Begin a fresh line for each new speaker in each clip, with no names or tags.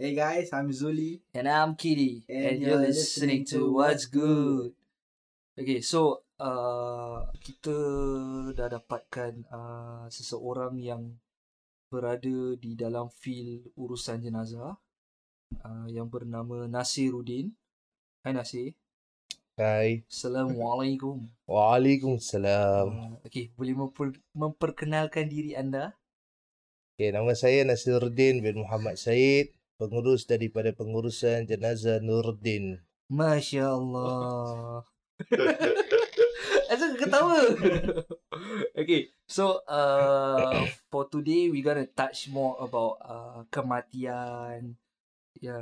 Hey guys, I'm Zuli.
And I'm Kitty. And, you're listening to What's Good. Okay, so uh, kita dah dapatkan uh, seseorang yang berada di dalam field urusan jenazah uh, yang bernama Nasiruddin. Hai Nasir.
Hai.
Assalamualaikum.
Waalaikumsalam.
Uh, okay, boleh memper- memperkenalkan diri anda?
Okay, nama saya Nasiruddin bin Muhammad Said, pengurus daripada pengurusan jenazah Nuruddin.
Masya Allah. Asal kau ketawa? okay, so uh, for today we gonna touch more about uh, kematian ya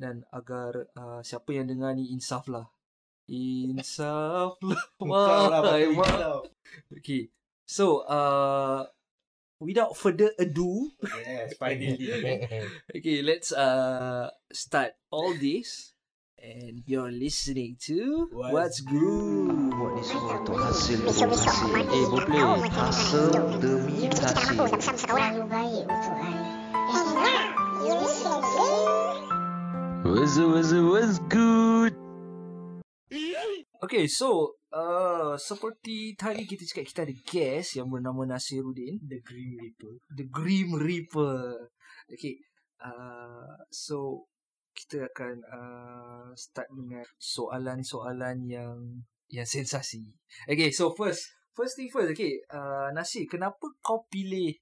dan agar uh, siapa yang dengar ni insaf lah. Insaf lah.
Wah,
Wahai mak. Okay, so uh, without further ado,
Yes, finally.
okay, let's uh start all this. And you're listening to
What's
What's, Good.
Buat ni semua hasil demi hasil Eh boleh Hasil demi hasil
Selalu baik untuk hari. And now, you listen to
What's what's what's good
Okay, so uh, seperti tadi kita cakap kita ada guest yang bernama Nasiruddin,
The Grim Reaper.
the Grim Reaper. Okay, uh, so kita akan uh, start dengan soalan-soalan yang yang sensasi. Okay, so first, first thing first. Okay, uh, Nasir, kenapa kau pilih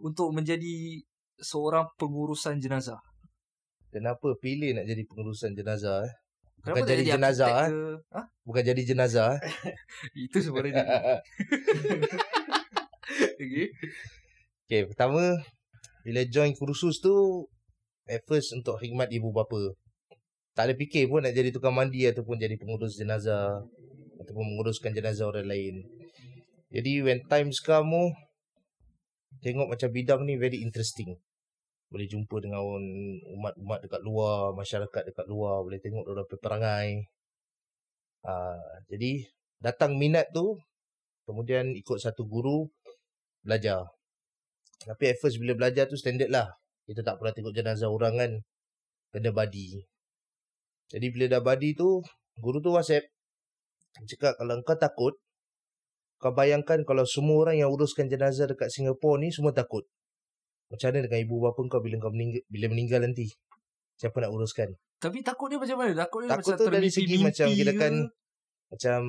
untuk menjadi seorang pengurusan jenazah?
Kenapa pilih nak jadi pengurusan jenazah eh?
Kenapa
Bukan
tak
jadi jenazah eh?
ke? Ha?
Bukan jadi jenazah eh?
Itu sebenarnya. okay.
okay, pertama bila join kursus tu at first untuk khidmat ibu bapa. Tak ada fikir pun nak jadi tukang mandi ataupun jadi pengurus jenazah ataupun menguruskan jenazah orang lain. Jadi when times kamu tengok macam bidang ni very interesting. Boleh jumpa dengan umat-umat dekat luar, masyarakat dekat luar, boleh tengok orang peperangai. Uh, jadi datang minat tu kemudian ikut satu guru belajar. Tapi at first bila belajar tu standard lah. Kita tak pernah tengok jenazah orang kan. Kena badi. Jadi bila dah badi tu, guru tu WhatsApp. Cakap kalau kau takut, kau bayangkan kalau semua orang yang uruskan jenazah dekat Singapura ni semua takut. Macam mana dengan ibu bapa kau bila kau meninggal, bila meninggal nanti? Siapa nak uruskan?
Tapi takut dia macam mana? Takut dia
Takut
macam
tu dari segi macam kira
ke?
kan macam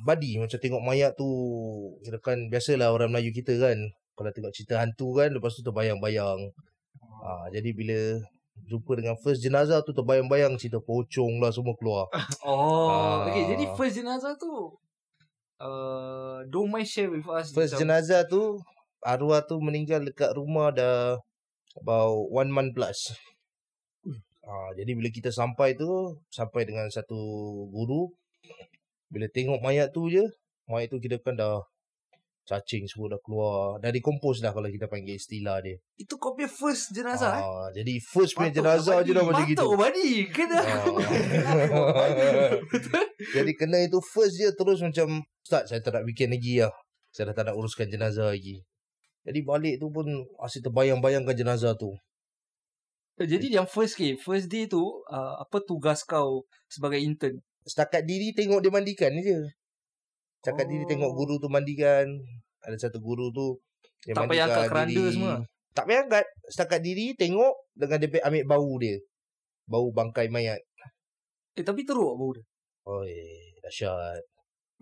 badi macam tengok mayat tu kira kan biasalah orang Melayu kita kan kalau tengok cerita hantu kan lepas tu terbayang-bayang. Ha, jadi bila jumpa dengan first jenazah tu terbayang-bayang cerita pocong lah semua keluar.
Oh,
Ah.
okay. Jadi first jenazah tu uh, don't mind share with us.
First jenazah tu arwah tu meninggal dekat rumah dah about one month plus. Ha, jadi bila kita sampai tu sampai dengan satu guru bila tengok mayat tu je mayat tu kita kan dah cacing semua dah keluar dah decompose dah kalau kita panggil istilah dia.
Itu kau punya first jenazah eh?
Ah, jadi first punya jenazah je dah macam gitu.
Patut badi. Kena.
Ah. Jadi kena itu first je terus macam Ustaz saya tak nak bikin lagi lah. Saya dah tak nak uruskan jenazah lagi. Jadi balik tu pun asyik terbayang-bayangkan jenazah tu.
Jadi yang first ke, first day tu uh, apa tugas kau sebagai intern?
Setakat diri tengok dia mandikan je. Setakat
Oh.
diri tengok guru tu mandikan. Ada satu guru tu yang
Tak payah angkat keranda semua?
Tak payah angkat. Setakat diri tengok dengan dia ambil bau dia. Bau bangkai mayat.
Eh tapi teruk bau dia.
Oi, dahsyat.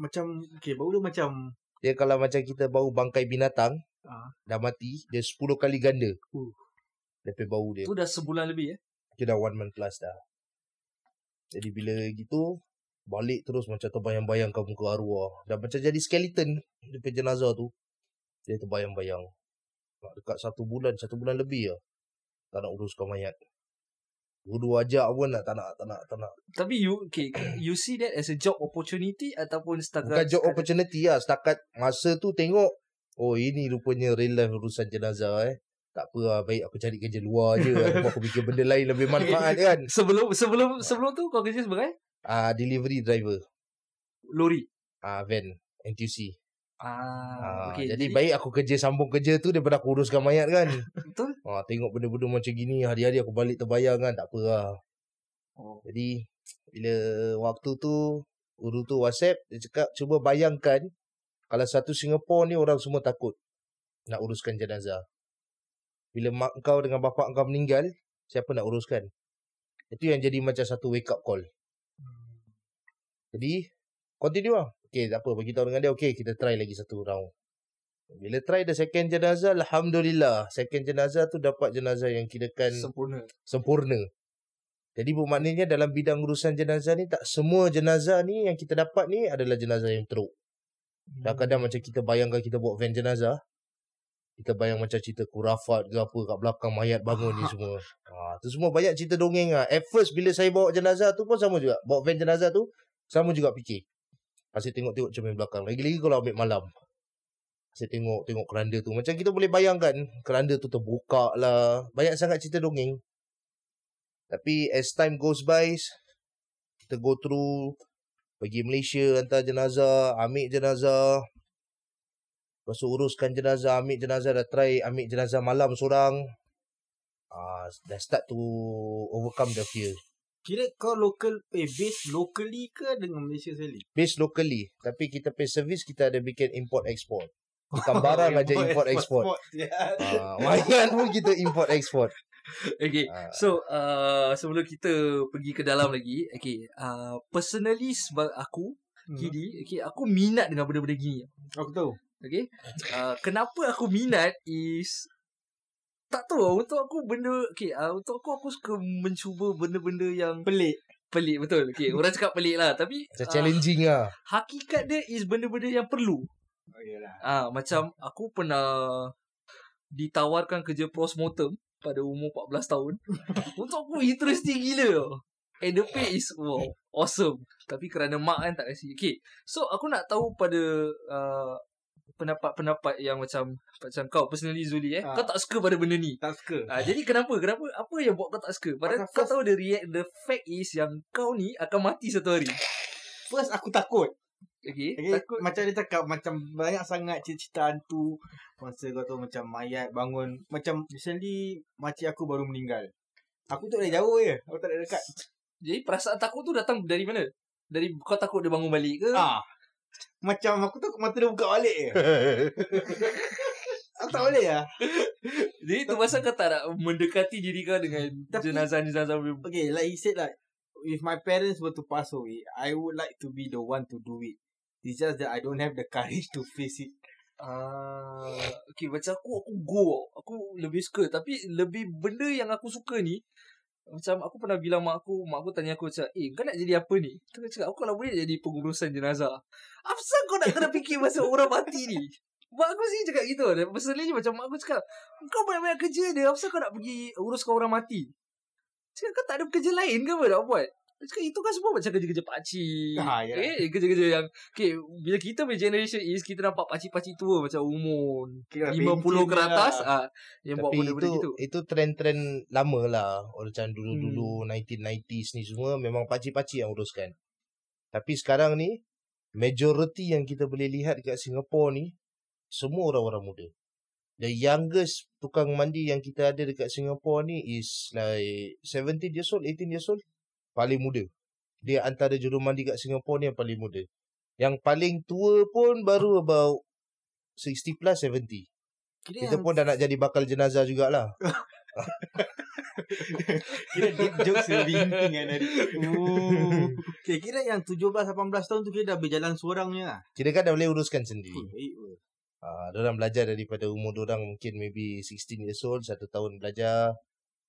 Macam, okay, bau dia macam,
Dia kalau macam kita bau bangkai binatang,
Ah.
dah mati, dia 10 kali ganda.
Uh.
Punya bau dia.
Tu dah sebulan lebih eh.
Dia dah one month plus dah. Jadi bila gitu, balik terus macam terbayang-bayang kat muka arwah. Dah macam jadi skeleton, punya jenazah tu. Dia terbayang-bayang. Nak dekat satu bulan, satu bulan lebih lah. Tak nak uruskan mayat. Guru ajak pun nak, tak nak, tak nak, tak nak.
Tapi you okay, you see that as a job opportunity ataupun setakat
Bukan job
setakat-
opportunity lah. Setakat masa tu tengok, oh ini rupanya real life urusan jenazah eh. Tak apa lah, baik aku cari kerja luar je. Aku, aku fikir benda lain lebih manfaat kan.
Sebelum sebelum sebelum tu kau kerja sebagai
Ah Delivery driver.
lori.
Ah van, NTUC.
Ah,
Ah,
okay.
jadi, baik aku kerja sambung kerja tu daripada aku uruskan mayat kan.
Betul.
Ah, tengok benda-benda macam gini hari-hari aku balik terbayang kan tak apa lah.
Oh.
Jadi bila waktu tu guru tu WhatsApp dia cakap cuba bayangkan kalau satu Singapura ni orang semua takut nak uruskan jenazah. Bila mak kau dengan bapak kau meninggal, siapa nak uruskan? Itu yang jadi macam satu wake up call. Jadi continue lah. Okay tak apa bagi tahu dengan dia okay kita try lagi satu round. Bila try the second jenazah alhamdulillah second jenazah tu dapat jenazah yang kirakan
Sempurna.
sempurna. Jadi bermaknanya dalam bidang urusan jenazah ni tak semua jenazah ni yang kita dapat ni adalah jenazah yang teruk. Kadang-kadang macam kita bayangkan kita bawa van jenazah, kita bayang macam cerita kurafat ke apa kat belakang mayat bangun ni semua. Ha, tu semua banyak cerita dongeng lah. At first bila saya bawa jenazah tu pun sama juga. Bawa van jenazah tu sama juga fikir. Pasal tengok-tengok cermin belakang. Lagi-lagi kalau ambil malam. Saya tengok tengok keranda tu. Macam kita boleh bayangkan keranda tu terbuka lah. Banyak sangat cerita dongeng. Tapi as time goes by, kita go through pergi Malaysia hantar jenazah, ambil jenazah. Lepas tu uruskan jenazah, ambil jenazah, dah try ambil jenazah malam seorang. Ah, dah start to overcome the fear.
Kira kau local eh base locally ke dengan Malaysia sekali?
Based locally. Tapi kita pay service, kita ada bikin import export. Bukan barang aja import export.
Ya.
Ah, mayat pun kita import export.
Okay.
Ah.
So, uh, sebelum kita pergi ke dalam lagi, okay. Uh, personally sebab aku,
Hmm.
Kidi, okay, aku minat dengan benda-benda gini.
Aku tahu.
Okay. Uh, kenapa aku minat is tak tahu lah, untuk aku benda okay, uh, untuk aku aku suka mencuba benda-benda yang
Pelik.
pelik betul. Okay, orang cakap pelik lah tapi
Macam
ah,
challenging lah.
hakikat dia is benda-benda yang perlu.
Oh.
Ah macam aku pernah ditawarkan kerja postmortem pada umur 14 tahun. Untuk aku interesting gila. And the pay is wow, awesome. Tapi kerana mak kan tak kasi. Okay. So aku nak tahu pada uh, pendapat-pendapat yang macam macam kau personally Zuli eh.
Ah.
Kau tak suka pada benda ni.
Tak suka.
Ah, jadi kenapa? Kenapa? Apa yang buat kau tak suka? Padahal
Pasal
kau
first-
tahu the react the fact is yang kau ni akan mati satu hari.
First aku takut.
Okay.
Okay,
Takut.
macam dia cakap macam banyak sangat cerita hantu masa kau tahu macam mayat bangun macam recently makcik aku baru meninggal. Aku tak ada jauh je. Aku tak ada dekat.
Jadi perasaan takut tu datang dari mana? Dari kau takut dia bangun balik ke?
Ah. Macam aku takut mata dia buka balik je. aku tak boleh lah.
Jadi tu pasal kau tak nak mendekati diri kau dengan
Tapi-
jenazah-jenazah
Okay, like he said like if my parents were to pass away, I would like to be the one to do it. It's just that I don't have the courage to face it.
Ah, okay macam aku aku go. Aku lebih suka tapi lebih benda yang aku suka ni macam aku pernah bilang mak aku, mak aku tanya aku macam, "Eh, kau nak jadi apa ni?" Aku cakap, "Aku kalau boleh jadi pengurusan jenazah." Apa kau nak kena fikir pasal orang mati ni? Mak aku sih cakap gitu. Personally macam mak aku cakap, "Kau banyak-banyak kerja dia, apa kau nak pergi uruskan orang mati?" Cakap, "Kau tak ada kerja lain ke apa nak buat?" Cakap, itu kan semua macam kerja-kerja pakcik.
Ah, ya.
Eh, kerja-kerja yang Okay, bila kita punya generation is Kita nampak pakcik-pakcik tua Macam umur
Kira
50 ke atas
lah.
ah, Yang buat
Tapi
benda-benda
itu
gitu
itu trend-trend lama lah. Macam dulu-dulu 1990s ni semua memang pakcik-pakcik yang uruskan. Tapi sekarang ni majority yang kita boleh lihat dekat Singapura ni semua orang-orang muda. The youngest tukang mandi yang kita ada dekat Singapura ni is like 17 years old, 18 years old. Paling muda. Dia antara jurumandi kat Singapura ni yang paling muda. Yang paling tua pun baru about 60 plus 70.
Kira
Kita
yang,
pun dah nak jadi bakal jenazah jugalah.
kira deep jokes linting kan tadi. Okay, kira yang 17-18 tahun tu kira dah berjalan seorangnya lah.
Kira kan dah boleh uruskan sendiri.
Pun.
Ah, uh, orang belajar daripada umur orang mungkin maybe 16 years old, satu tahun belajar.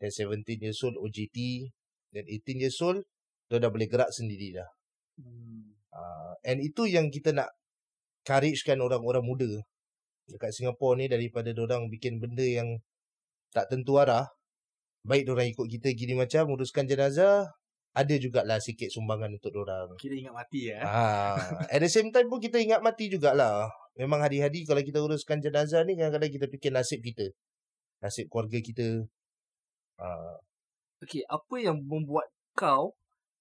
Then 17 years old OJT. Then 18 years old, dia dah boleh gerak sendiri dah.
Hmm.
Uh, and itu yang kita nak encouragekan orang-orang muda dekat Singapura ni daripada orang bikin benda yang tak tentu arah. Baik orang ikut kita gini macam uruskan jenazah, ada jugalah sikit sumbangan untuk orang.
Kira ingat mati ya.
Ah, at the same time pun kita ingat mati jugalah. Memang hari-hari kalau kita uruskan jenazah ni kadang-kadang kita fikir nasib kita. Nasib keluarga kita. Ah,
Okay, apa yang membuat kau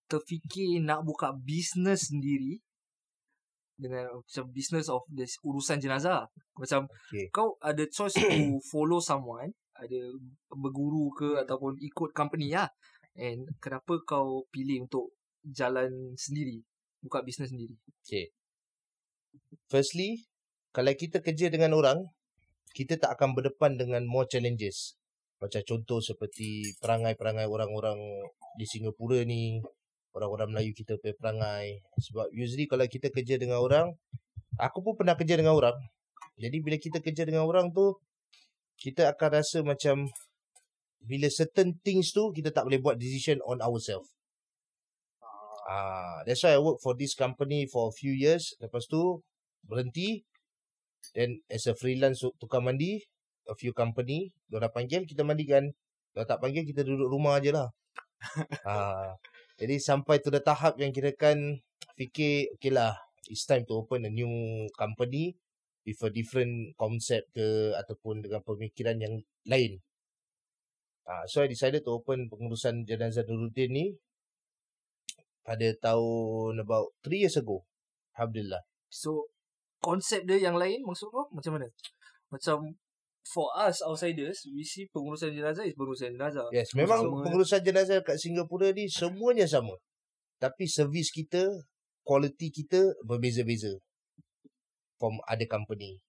terfikir nak buka bisnes sendiri dengan macam business of this urusan jenazah. Macam
Okay.
kau ada choice to follow someone, ada berguru ke ataupun ikut company lah. And kenapa kau pilih untuk jalan sendiri, buka business sendiri?
Firstly, kalau kita kerja dengan orang, kita tak akan berdepan dengan more challenges. Macam contoh seperti perangai-perangai orang-orang di Singapura ni, orang-orang Melayu kita punya perangai. Sebab usually kalau kita kerja dengan orang, aku pun pernah kerja dengan orang. Jadi bila kita kerja dengan orang tu, kita akan rasa macam bila certain things tu kita tak boleh buat decision on ourselves. Ah, that's why I work for this company for a few years. Lepas tu berhenti then as a freelance tu- tukang mandi a few company diorang panggil kita mandikan kalau tak panggil kita duduk rumah je lah. Ha, jadi sampai tu dah tahap yang kira kan fikir okay lah it's time to open a new company with a different concept ke ataupun dengan pemikiran yang lain. Ha, so I decided to open pengurusan jenazah Nuruddin ni pada tahun about 3 years ago. Alhamdulillah.
So konsep dia yang lain maksud kau? Macam mana? Macam for us outsiders, we see pengurusan jenazah is pengurusan jenazah.
Yes, memang
Sama-
pengurusan jenazah kat Singapura ni semuanya sama. Tapi servis kita, quality kita berbeza-beza. From other company.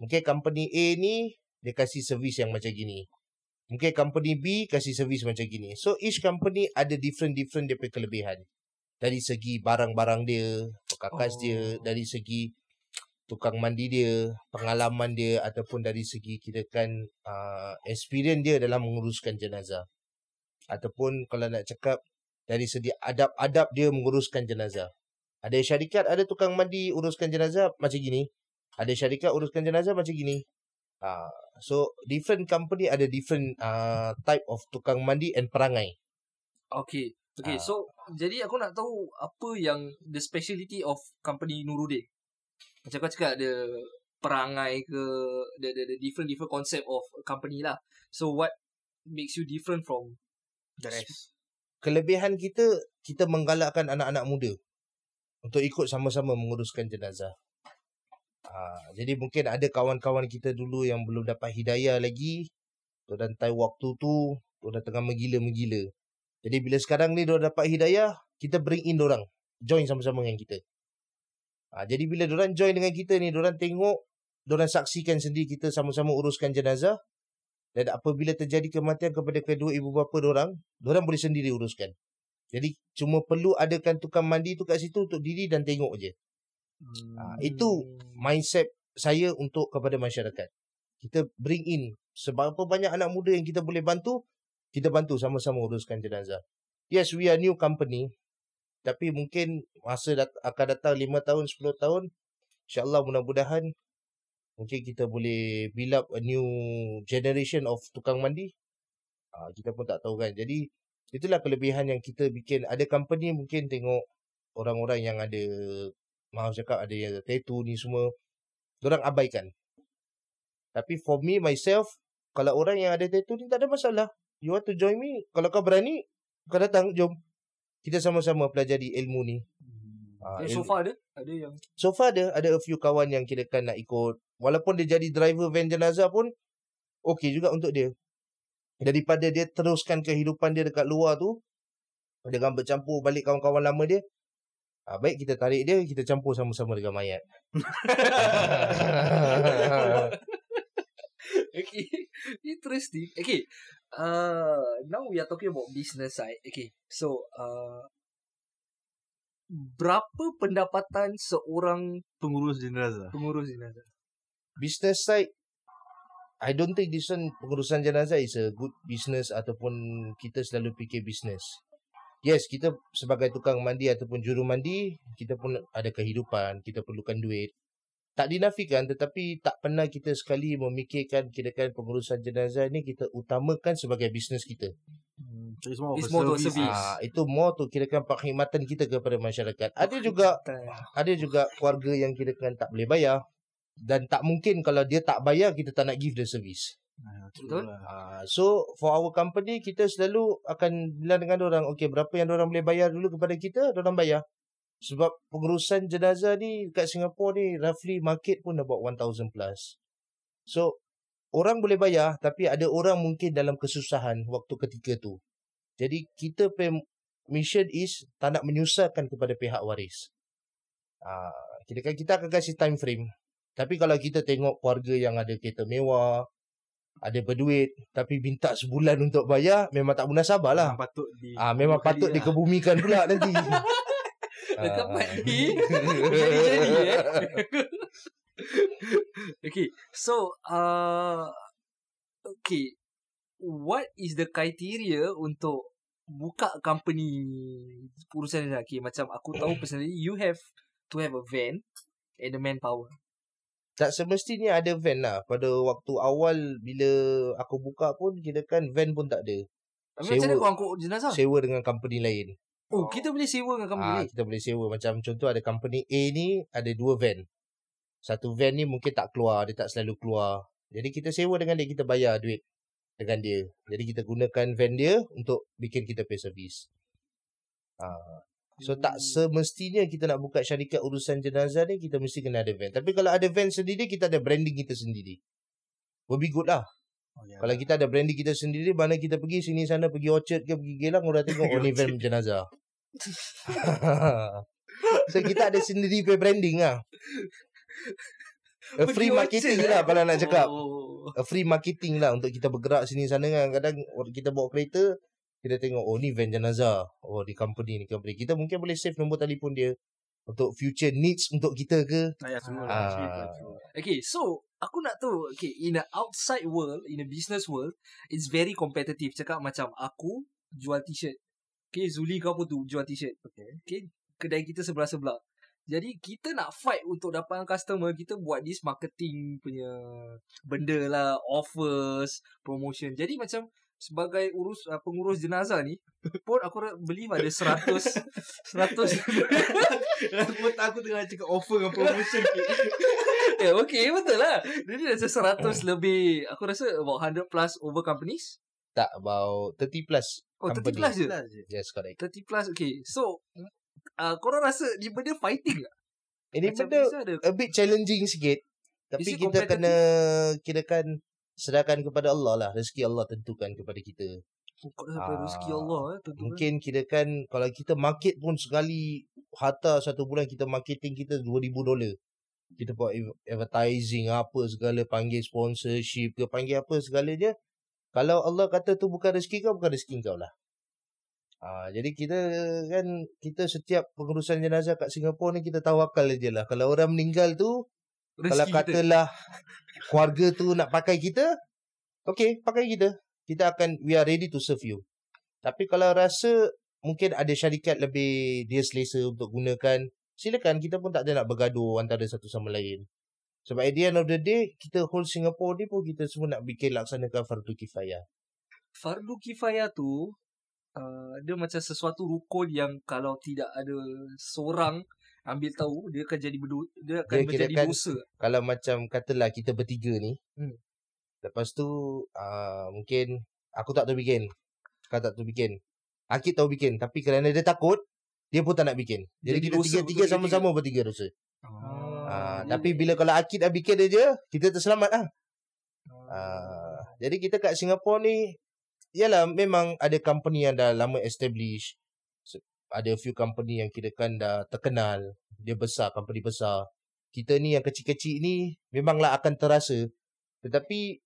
Mungkin company A ni, dia kasih servis yang macam gini. Mungkin company B kasih servis macam gini. So, each company ada different-different dia punya kelebihan. Dari segi barang-barang dia, perkakas
Oh.
dia, dari segi tukang mandi dia, pengalaman dia ataupun dari segi kira kan uh, experience dia dalam menguruskan jenazah. Ataupun kalau nak cakap dari segi adab-adab dia menguruskan jenazah. Ada syarikat ada tukang mandi uruskan jenazah macam gini. Ada syarikat uruskan jenazah macam gini. Uh, so different company ada different uh, type of tukang mandi and perangai.
Okay. Okay,
Ah.
so jadi aku nak tahu apa yang the speciality of company Nuruddin. Macam kau cakap ada perangai ke the, the, the different different concept of a company lah. So what makes you different from
The rest.
Kelebihan kita kita menggalakkan anak-anak muda untuk ikut sama-sama menguruskan jenazah. Ah, jadi mungkin ada kawan-kawan kita dulu yang belum dapat hidayah lagi. Diorang time waktu tu, diorang tengah menggila-menggila. Jadi bila sekarang ni diorang dapat hidayah, kita bring in diorang. Join sama-sama dengan kita. Ah, jadi bila diorang join dengan kita ni, diorang tengok, diorang saksikan sendiri kita sama-sama uruskan jenazah. Dan apabila terjadi kematian kepada kedua ibu bapa diorang, diorang boleh sendiri uruskan. Jadi cuma perlu adakan tukang mandi tu kat situ untuk diri dan tengok je.
Hmm.
Ah, itu mindset saya untuk kepada masyarakat. Kita bring in seberapa banyak anak muda yang kita boleh bantu, kita bantu sama-sama uruskan jenazah. Yes, we are new company. Tapi mungkin masa dat- akan datang 5 tahun, 10 tahun, insyaAllah mudah-mudahan mungkin kita boleh build up a new generation of tukang mandi. Ah, kita pun tak tahu kan. Jadi, itulah kelebihan yang kita bikin. Ada company mungkin tengok orang-orang yang ada maaf cakap ada yang tattoo ni semua orang abaikan tapi for me myself kalau orang yang ada tattoo ni tak ada masalah you want to join me kalau kau berani kau datang jom kita sama-sama pelajari ilmu ni Ah,
Eh,
ilmu-
so far ada? Ada yang
So far ada ada a few kawan yang kira kan nak ikut walaupun dia jadi driver van jenazah pun okey juga untuk dia. Daripada dia teruskan kehidupan dia dekat luar tu dengan bercampur balik kawan-kawan lama dia. Ah, baik kita tarik dia, kita campur sama-sama dengan mayat.
Okay. Interesting. Okay. Uh, now we are talking about business side. Okay. So, uh, berapa pendapatan seorang
Pengurus jenazah.
pengurus jenazah?
business side I don't think this one pengurusan jenazah is a good business ataupun kita selalu fikir business. Yes, kita sebagai tukang mandi ataupun juru mandi, kita pun ada kehidupan, kita perlukan duit. Tak dinafikan tetapi tak pernah kita sekali memikirkan kirakan pengurusan jenazah ni kita utamakan sebagai bisnes kita.
Hmm, so it's more
It's more
service.
service.
Ah, itu more tu kirakan perkhidmatan kita kepada masyarakat. Ada juga ada juga keluarga yang kirakan tak boleh bayar dan tak mungkin kalau dia tak bayar kita tak nak give the service.
Ah,
Betul.
Uh, so for our company kita selalu akan bilang dengan orang okey berapa yang orang boleh bayar dulu kepada kita orang bayar Sebab pengurusan jenazah ni kat Singapore ni roughly market pun about 1000 plus. So orang boleh bayar tapi ada orang mungkin dalam kesusahan waktu ketika tu. Jadi kita pay mission is tak nak menyusahkan kepada pihak waris. Ah, kita kan kita akan kasih time frame. Tapi kalau kita tengok keluarga yang ada kereta mewah, ada berduit tapi minta sebulan untuk bayar memang tak munasabah lah.
Memang patut di
Ah memang patut
lah.
dikebumikan pula nanti.
Dekat
Ah.
mandi Jadi-jadi eh Okay So uh, Okay What is the criteria Untuk Buka company Urusan ni lah. okay, Macam aku tahu personally You have To have a van And a manpower
tak semestinya ada van lah. Pada waktu awal bila aku buka pun kira kan van pun tak ada.
Tapi macam mana
Sewa.
kau angkut jenazah
Sewa dengan company lain.
Oh kita boleh sewa dengan company
Ah, kita boleh sewa macam contoh ada company A ni ada dua van. Satu van ni mungkin tak keluar, dia tak selalu keluar. Jadi kita sewa dengan dia, kita bayar duit dengan dia. Jadi kita gunakan van dia untuk bikin kita pay service. Ah. So tak semestinya kita nak buka syarikat urusan jenazah ni kita mesti kena ada van. Tapi kalau ada van sendiri kita ada branding kita sendiri. Will be good lah.
Oh, ya.
Kalau kita ada branding kita sendiri mana kita pergi sini sana pergi Orchard ke pergi Gelang orang tengok oh ni van jenazah. So kita ada sendiri pay branding lah. A free marketing lah kalau nak cakap.
oh.
A free marketing lah untuk kita bergerak sini sana kan. Kadang kita bawa kereta kita tengok oh ni van jenazah. Oh di company ni company. Kita mungkin boleh save nombor telefon dia untuk future needs untuk kita ke.
Ah, ya, semua
Ah.
lah.
Okay, so aku nak tahu, okay, in the outside world, in the business world, it's very competitive. Cakap macam aku jual t-shirt. Okay, Zuli kau pun tu jual t-shirt.
Okay.
Okay, kedai kita sebelah-sebelah. Jadi kita nak fight untuk dapatkan customer, kita buat this marketing punya benda lah, offers, promotion. Jadi macam sebagai urus uh, pengurus jenazah ni pun aku ra- believe ada 100 100
Aku aku tengah cakap offer dengan promotion.
Ya, okay, betul lah. Jadi rasa 100 lebih, aku rasa about 100 plus over companies.
Tak about 30 plus.
Oh, 30
Company.
plus je.
Yes correct.
30 plus, okay. So, uh, korang rasa ni benda fighting tak?
Ini
Macam
benda
ada.
a bit challenging sikit. Tapi kita kena kirakan serahkan kepada Allah lah. Rezeki Allah tentukan kepada kita.
Oh, kau dah sampai
Ah,
rezeki Allah eh, tentu kan.
Mungkin kirakan kalau kita market pun sekali harta satu bulan kita marketing kita 2000 dolar. Kita buat advertising apa segala panggil sponsorship ke panggil apa segalanya. Kalau Allah kata tu bukan rezeki kau bukan rezeki kau lah. Ah, jadi kita kan kita setiap pengurusan jenazah kat Singapura ni kita tawakal je lah. Kalau orang meninggal tu kalau
Rezeki kita.
katalah keluarga tu nak pakai kita, okay, pakai kita. Kita akan, we are ready to serve you. Tapi kalau rasa mungkin ada syarikat lebih dia selesa untuk gunakan, silakan. Kita pun tak ada nak bergaduh antara satu sama lain. Sebab at the end of the day, kita whole Singapore ni pun kita semua nak bikin laksanakan fardu kifayah.
Fardu kifayah tu, uh, dia macam sesuatu rukun yang kalau tidak ada seorang ambil tahu, dia akan jadi berdu- dia akan
Dia
menjadi
kirakan-
dosa.
Kalau macam katalah kita bertiga ni,
Hmm.
lepas tu uh, mungkin aku tak tahu bikin. Kau tak tahu bikin. Akid tahu bikin. Tapi kerana dia takut, dia pun tak nak bikin. Jadi,
Jadi
kita
dosa
tiga-tiga sama-sama bertiga dosa.
Oh.
Ah,
dia-
tapi bila kalau Akid dah bikin dia, kita terselamat lah. Ah, jadi kita kat Singapura ni, yalah memang ada company yang dah lama establish. Ada few company yang kira kan dah terkenal. Dia besar, company besar. Kita ni yang kecil-kecil ni memanglah akan terasa. Tetapi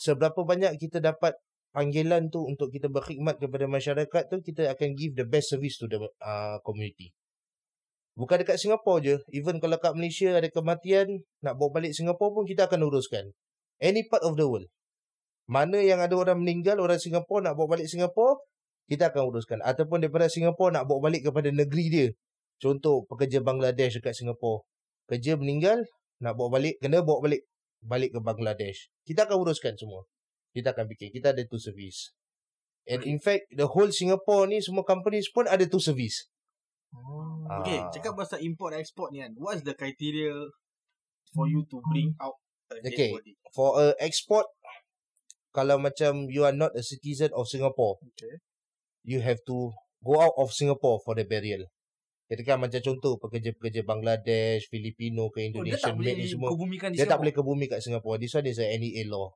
seberapa banyak kita dapat panggilan tu untuk kita berkhidmat kepada masyarakat tu, kita akan give the best service to the uh, community. Bukan dekat Singapura je. Even kalau kat Malaysia ada kematian, nak bawa balik Singapura pun kita akan uruskan. Any part of the world. Mana yang ada orang meninggal, orang Singapura nak bawa balik Singapura, kita akan uruskan. Ataupun daripada Singapura nak bawa balik kepada negeri dia. Contoh, pekerja Bangladesh dekat Singapura. Kerja meninggal, nak bawa balik, kena bawa balik balik ke Bangladesh. Kita akan uruskan semua. Kita akan bikin. Kita ada two service. And in fact, the whole Singapore ni, semua companies pun ada two service. Ah.
Okay, cakap pasal import dan export ni kan. What is the criteria for you to bring out a dead
Okay.
body?
For a export, kalau macam you are not a citizen of Singapore,
Okay.
you have to go out of Singapore for the burial. Kira kan macam contoh pekerja-pekerja Bangladesh, Filipino ke
Oh, dia
Indonesian
tak boleh
ni semua.
kebumikan di
Dia tak
Singapore.
boleh ke bumi kat Singapore. This one is a NEA law.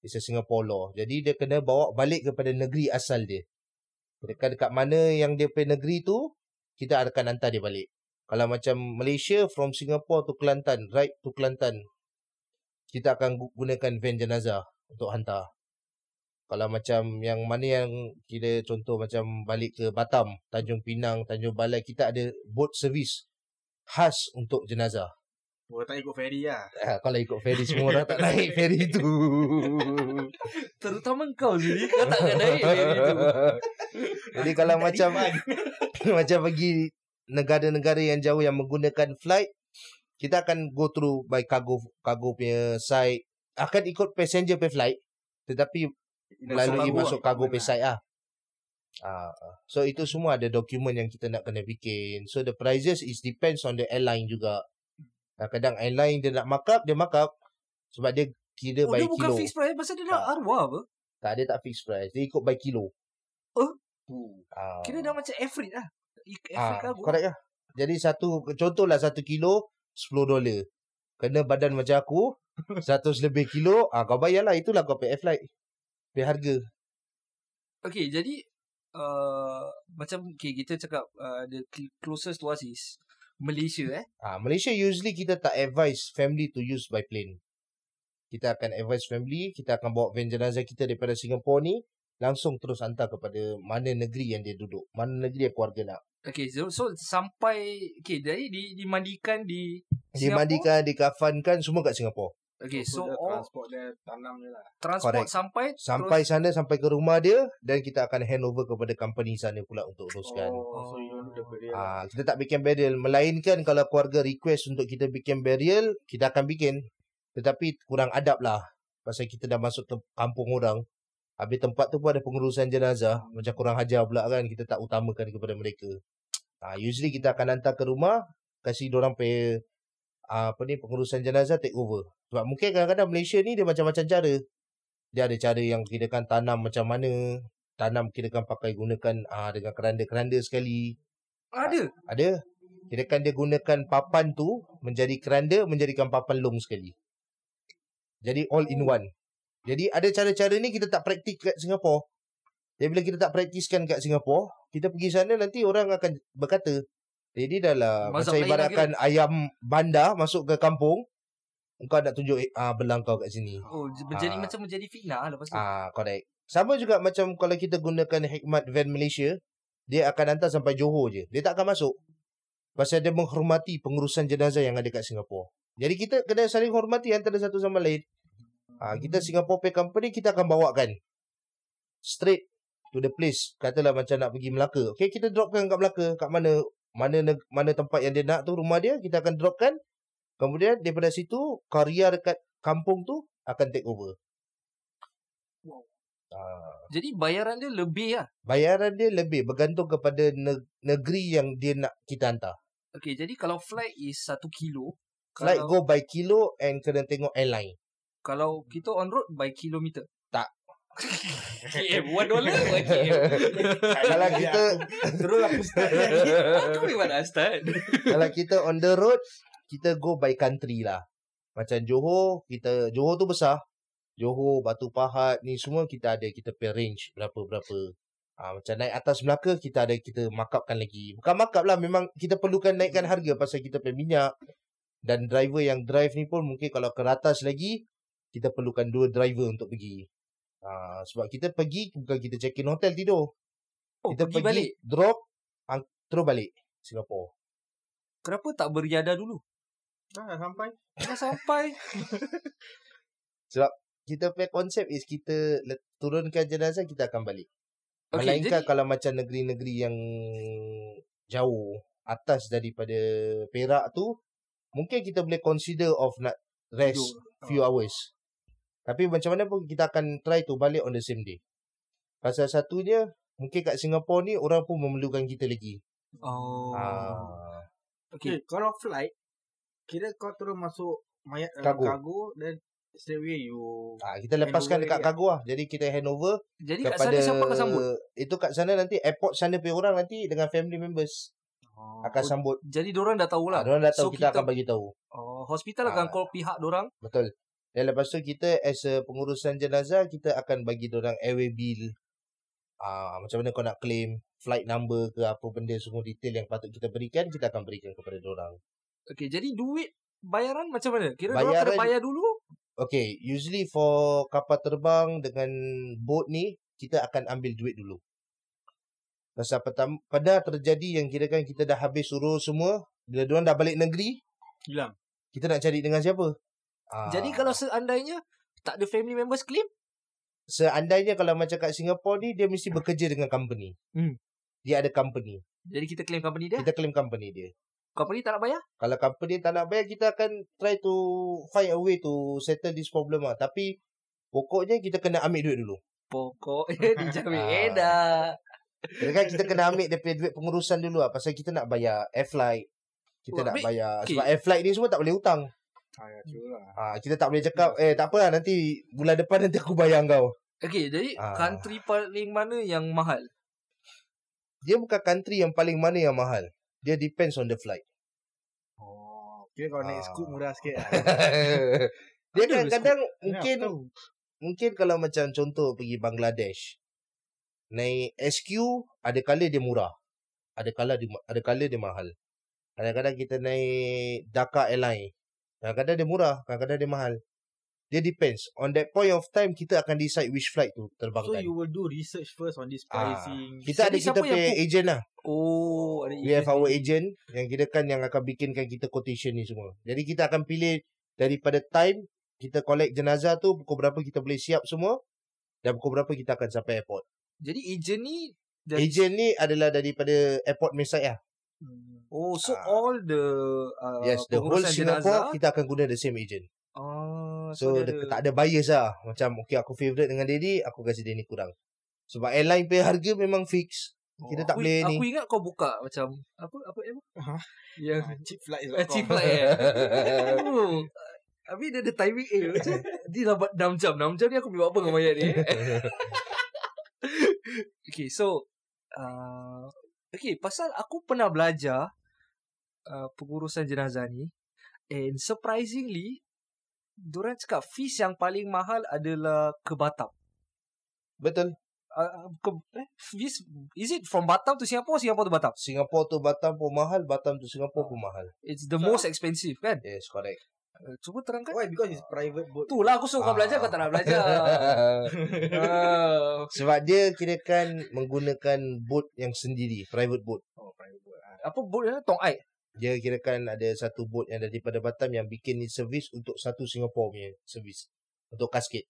It's a Singapore law. Jadi dia kena bawa balik kepada negeri asal dia. Dekat dekat mana yang dia pergi negeri tu, kita akan hantar dia balik. Kalau macam Malaysia from Singapore to Kelantan, right to Kelantan, kita akan gu- gunakan van jenazah untuk hantar. Kalau macam yang mana yang kira contoh macam balik ke Batam, Tanjung Pinang, Tanjung Balai, kita ada boat service khas untuk jenazah.
Oh, tak ikut ferry lah.
Ah, kalau ikut ferry semua orang tak naik ferry tu.
Terutama kau sendiri kau tak akan naik ferry tu.
Jadi kalau macam macam pergi negara-negara yang jauh yang menggunakan flight, kita akan go through by cargo cargo punya site. Akan ikut passenger pay flight, tetapi melalui masuk
lah,
cargo pay site lah. Ah, ah. so itu semua ada dokumen yang kita nak kena bikin. So the prices is depends on the airline juga. Kadang-kadang airline dia nak markup, dia markup sebab dia kira
Oh,
by
dia bukan
kilo.
fixed price pasal dia dah
Tak.
arwah apa?
Tak ada tak fixed price. Dia ikut by kilo.
Oh.
Ah.
Kira dah macam air freight lah. Air
Ah,
freight
correct lah. Jadi satu contohlah satu kilo 10 dolar. Kena badan macam aku 100 lebih kilo, ah kau bayarlah itulah kau pay air flight. Pay harga.
Okay, jadi uh, macam okay, kita cakap uh, the cl- closest to us is Malaysia eh.
Ah Malaysia usually kita tak advise family to use by plane. Kita akan advise family, kita akan bawa van jenazah kita daripada Singapore ni langsung terus hantar kepada mana negeri yang dia duduk, mana negeri yang keluarga nak.
Okay, so, so sampai okay, jadi di, dimandikan di Singapore?
Dimandikan, dikafankan semua kat Singapore.
Okay, so
dia
all
transport dia tanam je lah.
transport
Correct.
sampai
Sampai sana sampai ke rumah dia dan kita akan hand over kepada company sana pula untuk uruskan.
Oh, so you dulu daripada dia.
Ah, kita tak bikin burial. Melainkan kalau keluarga request untuk kita bikin burial, kita akan bikin. Tetapi kurang adab lah. Pasal kita dah masuk tem- kampung orang. Habis tempat tu pun ada pengurusan jenazah. Macam kurang hajar pula kan. Kita tak utamakan kepada mereka. Ah, usually kita akan hantar ke rumah. Kasih orang pay apa ni pengurusan jenazah take over. Sebab mungkin kadang-kadang Malaysia ni dia macam-macam cara. Dia ada cara yang kirakan tanam macam mana. Tanam kirakan pakai gunakan ah, dengan keranda-keranda sekali.
ada.
Ada. Kirakan dia gunakan papan tu menjadi keranda, menjadikan papan long sekali. Jadi all in one. Jadi ada cara-cara ni kita tak praktik kat Singapore. Jadi bila kita tak praktiskan kat Singapore, kita pergi sana nanti orang akan berkata, jadi dah lah
Mazhab
macam ibaratkan ayam bandar masuk ke kampung, engkau nak tunjuk ah belang kau kat sini.
Oh, menjadi
Ah.
macam menjadi fitnah lah lepas tu.
Ah, correct. Sama juga macam kalau kita gunakan Hikmat Van Malaysia, dia akan hantar sampai Johor je. Dia tak akan masuk. Pasal dia menghormati pengurusan jenazah yang ada kat Singapore. Jadi kita kena saling hormati antara satu sama lain. Ah, kita Singapore Pay Company kita akan bawakan straight to the place. Katalah macam nak pergi Melaka. Okay, kita dropkan kat Melaka. Kat mana mana mana tempat yang dia nak tu rumah dia, kita akan dropkan. Kemudian daripada situ, karya dekat kampung tu akan take over. Ah,
Jadi bayaran dia lebih lah.
bayaran dia lebih bergantung kepada ne- negeri yang dia nak kita hantar.
Okay, jadi kalau flight is 1 kilo,
Flight
kalau,
go by kilo and kena tengok airline.
kalau kita on road by kilometer.
Tak.
KM, 1 dollar KM.
Kalau kita
Terus aku start lagi.
Aku memang dah start.
kalau kita on the road, kita go by country lah. Macam Johor, kita Johor tu besar. Johor, Batu Pahat ni semua kita ada kita pay range berapa-berapa. Ah macam naik atas Melaka kita ada kita markupkan lagi. Bukan markup lah memang kita perlukan naikkan harga pasal kita pay minyak dan driver yang drive ni pun mungkin kalau ke atas lagi kita perlukan dua driver untuk pergi. Ah sebab kita pergi bukan kita check in hotel tidur.
Oh,
kita
pergi, balik.
drop ang- terus balik Singapore.
Kenapa tak beriadah dulu?
Dah sampai.
Dah sampai.
kita punya konsep is kita let, turunkan jenazah kita akan balik.
Okay,
Melainkan
jadi-
kalau macam negeri-negeri yang jauh atas daripada Perak tu mungkin kita boleh consider of nak rest
Tidur.
few hours. Tapi macam mana pun kita akan try to balik on the same day. Pasal satunya mungkin kat Singapore ni orang pun memerlukan kita lagi.
Oh.
Ah.
Okay.
Okay, kalau flight, kira kau terus masuk mayat dalam
Kargo.
kargo dan straight away you
Ah, kita lepaskan dekat kargo lah. Jadi kita handover
Jadi kat
kepada
sana siapa akan sambut?
itu kat sana nanti airport sana punya orang nanti dengan family members.
Oh.
akan sambut.
Jadi diorang dah tahulah.
Ah, Diorang dah tahu
So,
kita,
kita-
akan bagi tahu.
Oh, hospital akan
Ah.
call pihak diorang.
Betul. Dan lepas tu kita as a pengurusan jenazah kita akan bagi orang airway bill. Ah macam mana kau nak claim flight number ke apa benda semua detail yang patut kita berikan kita akan berikan kepada orang.
Okay, jadi duit bayaran macam mana? Kira diorang kena
Bayaran-
bayar dulu?
Okay, usually for kapal terbang dengan boat ni kita akan ambil duit dulu. Pasal pertama, pada terjadi yang kira kan kita dah habis urus semua, bila diorang dah balik negeri,
Hilang.
kita nak cari dengan siapa? Ah,
Jadi kalau seandainya tak ada family members claim,
seandainya kalau macam kat Singapore ni dia mesti bekerja dengan company.
Hmm.
Dia ada company.
jadi kita claim company dia.
Kita claim company dia.
Company tak nak bayar?
Kalau company tak nak bayar kita akan try to find a way to settle this problem lah. Tapi pokoknya kita kena ambil duit dulu.
Pokoknya dijamin
Ah.
edah.
Kira kan kita kena ambil punya duit pengurusan dulu lah. Pasal kita nak bayar air flight. Kita
Oh,
nak bayar.
okay.
Sebab air flight ni semua tak boleh hutang.
Ah, ya, true lah.
Ha, kita tak boleh cakap, eh tak apa lah nanti bulan depan nanti aku bayar kau.
Okay, jadi
Ah.
country paling mana yang mahal?
Dia bukan country yang paling mana yang mahal. Dia depends on the flight.
Oh, kira kalau naik
Ah.
scoop murah sikit lah.
dia
Ada
kadang-kadang
Ya,
mungkin mungkin kalau macam contoh pergi Bangladesh naik SQ ada kala dia murah ada kala dia ada kala dia mahal kadang-kadang kita naik Dhaka Airline kadang-kadang dia murah kadang-kadang dia mahal dia depends on that point of time kita akan decide which flight tu
So
terbangkan
you will do research first on this
Ah.
pricing.
kita ada
Jadi
kita
yang
punya
book?
agent lah
Oh, ada
we have our agent yang kita kan yang akan bikinkan kita quotation ni semua jadi kita akan pilih daripada time kita collect jenazah tu pukul berapa kita boleh siap semua dan pukul berapa kita akan sampai airport
Jadi agent ni dari
Agent ni adalah daripada airport side lah.
Hmm.
Oh, so
Ah.
all the uh,
Yes, the whole Singapore
jenazah,
kita akan guna the same agent.
Ah,
So,
dia
so
ada-
tak ada bias lah. Macam okay aku favourite dengan dia ni, aku kasi dia ni kurang. Sebab airline pay harga memang fix. kita tak
aku,
boleh ni.
Aku ingat kau buka macam apa apa apa?
Ha?
Yang
Ah, cheap flight
eh, cheap flight eh. oh. Habis dia ada timing eh macam dia lambat 6 jam 6 jam ni aku boleh buat apa dengan mayat ni Okay so uh, Okay pasal aku pernah belajar uh, Pengurusan jenazah ni And surprisingly Diorang cakap fees yang paling mahal adalah ke Batam
Betul.
uh, ke, eh, fees, Is it from Batam to Singapore Singapore to Batam
Singapore tu Batam pun mahal, Batam tu Singapore pun mahal.
It's the most expensive kan
Yes, correct.
uh, Cuba terangkan
Why? Because it's private boat.
Tu lah aku suruh kau
Ah.
belajar Kau tak nak belajar Ah.
Sebab dia kira kan menggunakan boat yang sendiri, private boat.
Oh, private boat. Ah.
Apa boat dia Tong Ai
Dia kira kan ada satu boat yang daripada Batam yang bikin ni servis untuk satu Singapore punya servis. Untuk kasket.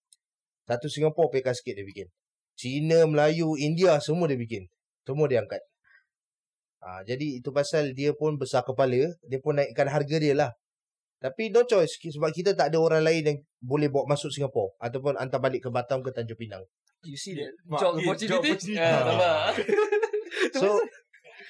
Satu Singapore punya kasket dia bikin. Cina, Melayu, India semua dia bikin. Semua dia angkat. Ha, jadi itu pasal dia pun besar kepala. Dia pun naikkan harga dia lah. Tapi no choice. Sebab kita tak ada orang lain yang boleh bawa masuk Singapore. Ataupun hantar balik ke Batam ke Tanjung Pinang.
You see that Job
yeah,
opportunity
job opportunity.
Ah, nampak?
So,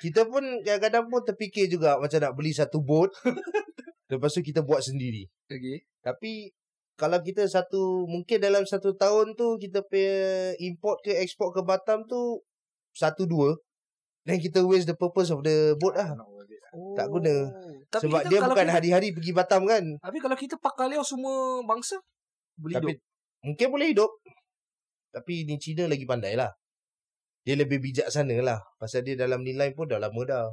kita pun kadang-kadang pun terfikir juga macam nak beli satu boat. Lepas tu kita buat sendiri.
Okay
Tapi kalau kita satu mungkin dalam satu tahun tu kita punya import ke export ke Batam tu satu dua then kita waste the purpose of the boat lah.
Oh.
Tak guna.
Tapi
Sebab
kita,
dia bukan
kita,
hari-hari pergi Batam kan.
Tapi kalau kita pakai liau semua bangsa Beli
Tapi
hidup
mungkin boleh hidup. Tapi ni Cina lagi pandai lah. Dia lebih bijaksana lah. Pasal dia dalam nilai pun dah lama dah.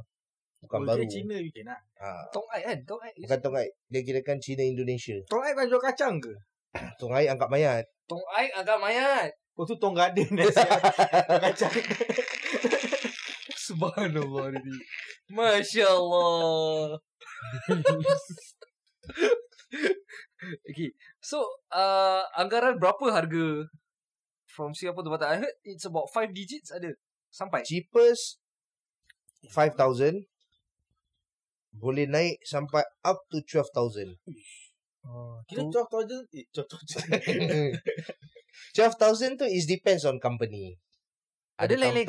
Bukan
Oh,
baru.
dia Cina bikin lah.
Ha.
Tong Ai kan Tong Ai
Bukan Tongai. Dia kira kan Cina Indonesia.
Tong Ai kan jual kacang ke?
Tongai angkat mayat.
Tong Ai agak mayat
Oh tu Tong Garden dah siap. kacang.
Subhanallah ni Masya Allah Okay So uh, Anggaran berapa harga From Singapore to Batam I heard it's about 5 digits ada Sampai
Cheapest 5,000. Boleh naik sampai up to 12,000.
Kira 12,000 Eh 12,000
12,000 tu is depends on company.
Ada lain-lain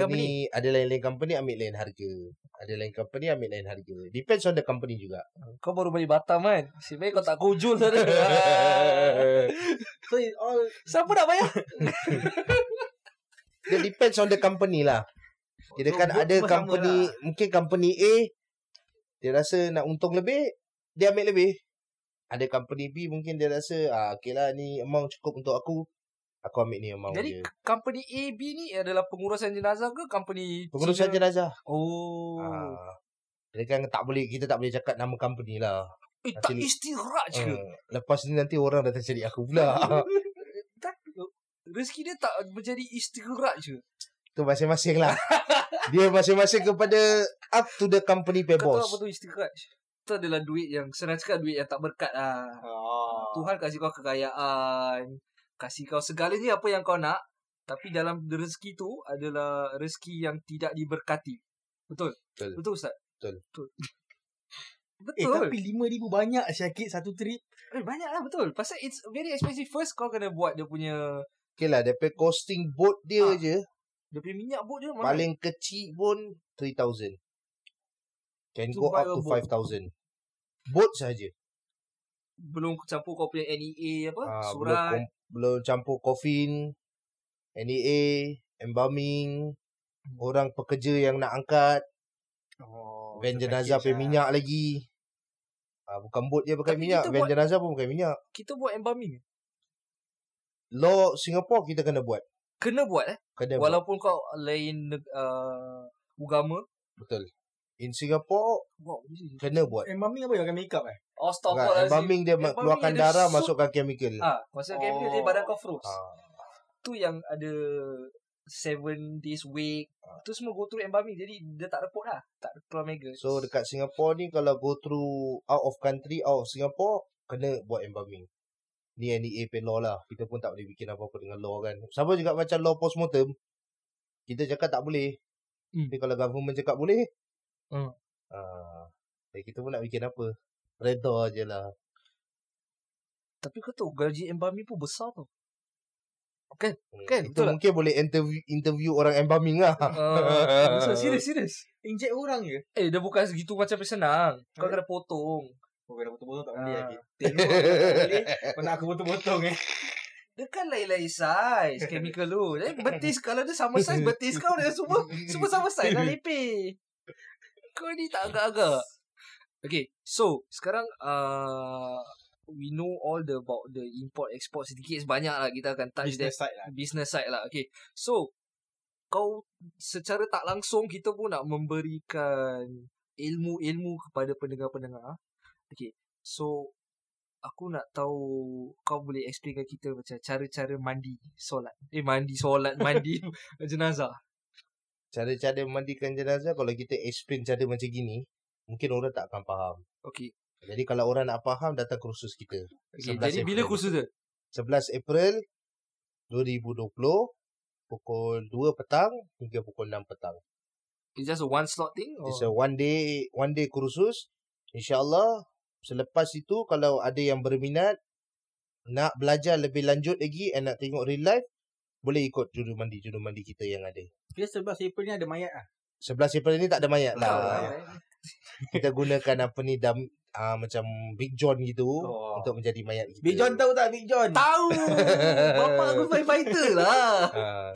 Ada lain-lain company ambil lain harga. Ada lain company ambil lain harga. Depends on the company juga.
Kau baru balik Batam kan Sebenarnya kau tak kujul sana
So it all
Siapa nak bayar
Dia depends on the company lah. Kira kan ada company,
lah.
mungkin company A Dia rasa nak untung lebih, dia ambil lebih. Ada company B mungkin dia rasa, ah, okay lah ni amount cukup untuk aku. Aku ambil ni amount
Jadi
dia.
company A, B ni adalah pengurusan jenazah ke company
Pengurusan
Cina?
jenazah.
Oh.
Ah. Jadi kan tak boleh, kita tak boleh cakap nama company lah.
eh, tak
nanti-
istiraj ke?
Hmm. Lepas ni nanti orang datang cari aku pula.
tak, rezeki dia tak menjadi istiraj ke?
tu masing-masing lah. dia masing-masing kepada up to the company pay
Kau tahu
boss.
apa tu istiraj? Itu adalah duit yang senang cakap duit yang tak berkat lah.
Ah.
Tuhan kasih kau kekayaan, kasih kau segalanya apa yang kau nak, tapi dalam rezeki tu adalah rezeki yang tidak diberkati. Betul?
Betul.
Betul Ustaz?
Betul.
Betul.
Eh
Betul.
tapi RM5,000 banyak Syakit satu trip.
Eh, banyak lah betul. Pasal it's very expensive. First kau kena buat dia punya
Okay lah, dia costing boat dia
Ah.
je.
dia punya minyak boat dia mahal.
Paling kecil pun 3,000. Can
To
go up
a
to
boat.
5,000. Boat saja.
belum campur kau punya NEA apa?
Belum,
surat.
kom- belum campur coffin, NEA, embalming,
Hmm.
orang pekerja yang nak angkat,
Oh,
van jenazah pakai
lah.
minyak lagi. Ah, bukan boat je pakai
Tapi
minyak, van
buat-
jenazah pun pakai minyak.
Kita buat embalming.
Law Singapore kita kena buat.
Kena buat eh.
Kena buat.
Walaupun kau lain uh, agama.
Betul. In Singapore,
Wow,
kena buat.
Embalming apa yang makeup eh?
Oh, stop
Kan, embalming dia
Embalming
keluarkan
ada
darah,
suit.
masukkan chemical.
Ah, masa oh.
Oh.
dia badan kau froze.
Ah.
Tu yang ada seven days wake.
Ah.
Tu semua go through embalming. Jadi dia tak repot lah. Tak keluar mega.
So dekat Singapore ni kalau go through out of country, out of Singapore, kena buat embalming. Ni NEA pay law lah. Kita pun tak boleh bikin apa-apa dengan law kan. Sama juga macam law postmortem. Kita cakap tak boleh.
Hmm.
Tapi kalau government cakap boleh.
Hmm.
Ah, jadi kita pun nak bikin apa. Redha je lah.
Tapi kau tahu gaji embalming pun besar tau. Kan?
Hmm.
Kan,
Kita
betul tak?
mungkin boleh interview, interview orang embalming lah.
Uh, so, serius, serius.
Inject orang je.
Eh, dia bukan segitu macam senang. Kau
Eh?
kena potong.
Oh, kena potong-potong tak boleh
Ah.
lagi. Tengok tak boleh. Kau nak aku potong-potong eh.
Dia kan lain-lain saiz chemical tu. Jadi betis kalau dia sama saiz betis kau dia semua semua sama saiz dah lepeh. Kau ni tak agak-agak. Okay, so sekarang uh, we know all the about the import export sedikit sebanyak lah kita akan touch that
Business side lah.
business side lah. Okay, so kau secara tak langsung kita pun nak memberikan ilmu-ilmu kepada pendengar-pendengar. Okay, so aku nak tahu kau boleh explain ke kita macam cara-cara mandi solat. Eh mandi solat, mandi jenazah.
Cara-cara mandikan jenazah, kalau kita explain cara macam gini, mungkin orang tak akan faham.
Okay.
Jadi kalau orang nak faham, datang kursus kita.
okay
11
jadi bila
April.
kursus dia?
11 April 2020 pukul 2 petang hingga pukul 6 petang.
It's just a one slot thing? Or?
It's a one day one day kursus. InsyaAllah selepas itu kalau ada yang berminat nak belajar lebih lanjut lagi and nak tengok real life boleh ikut juru mandi juru mandi kita yang ada.
Dia 11 April ni ada mayat lah.
11 April ni tak ada mayat lah.
lah.
Kita gunakan apa ni dam uh, macam Big John gitu
Oh.
untuk menjadi mayat kita.
Big John tahu tak Big John?
Tahu. Bapak aku firefighter lah.
Ah.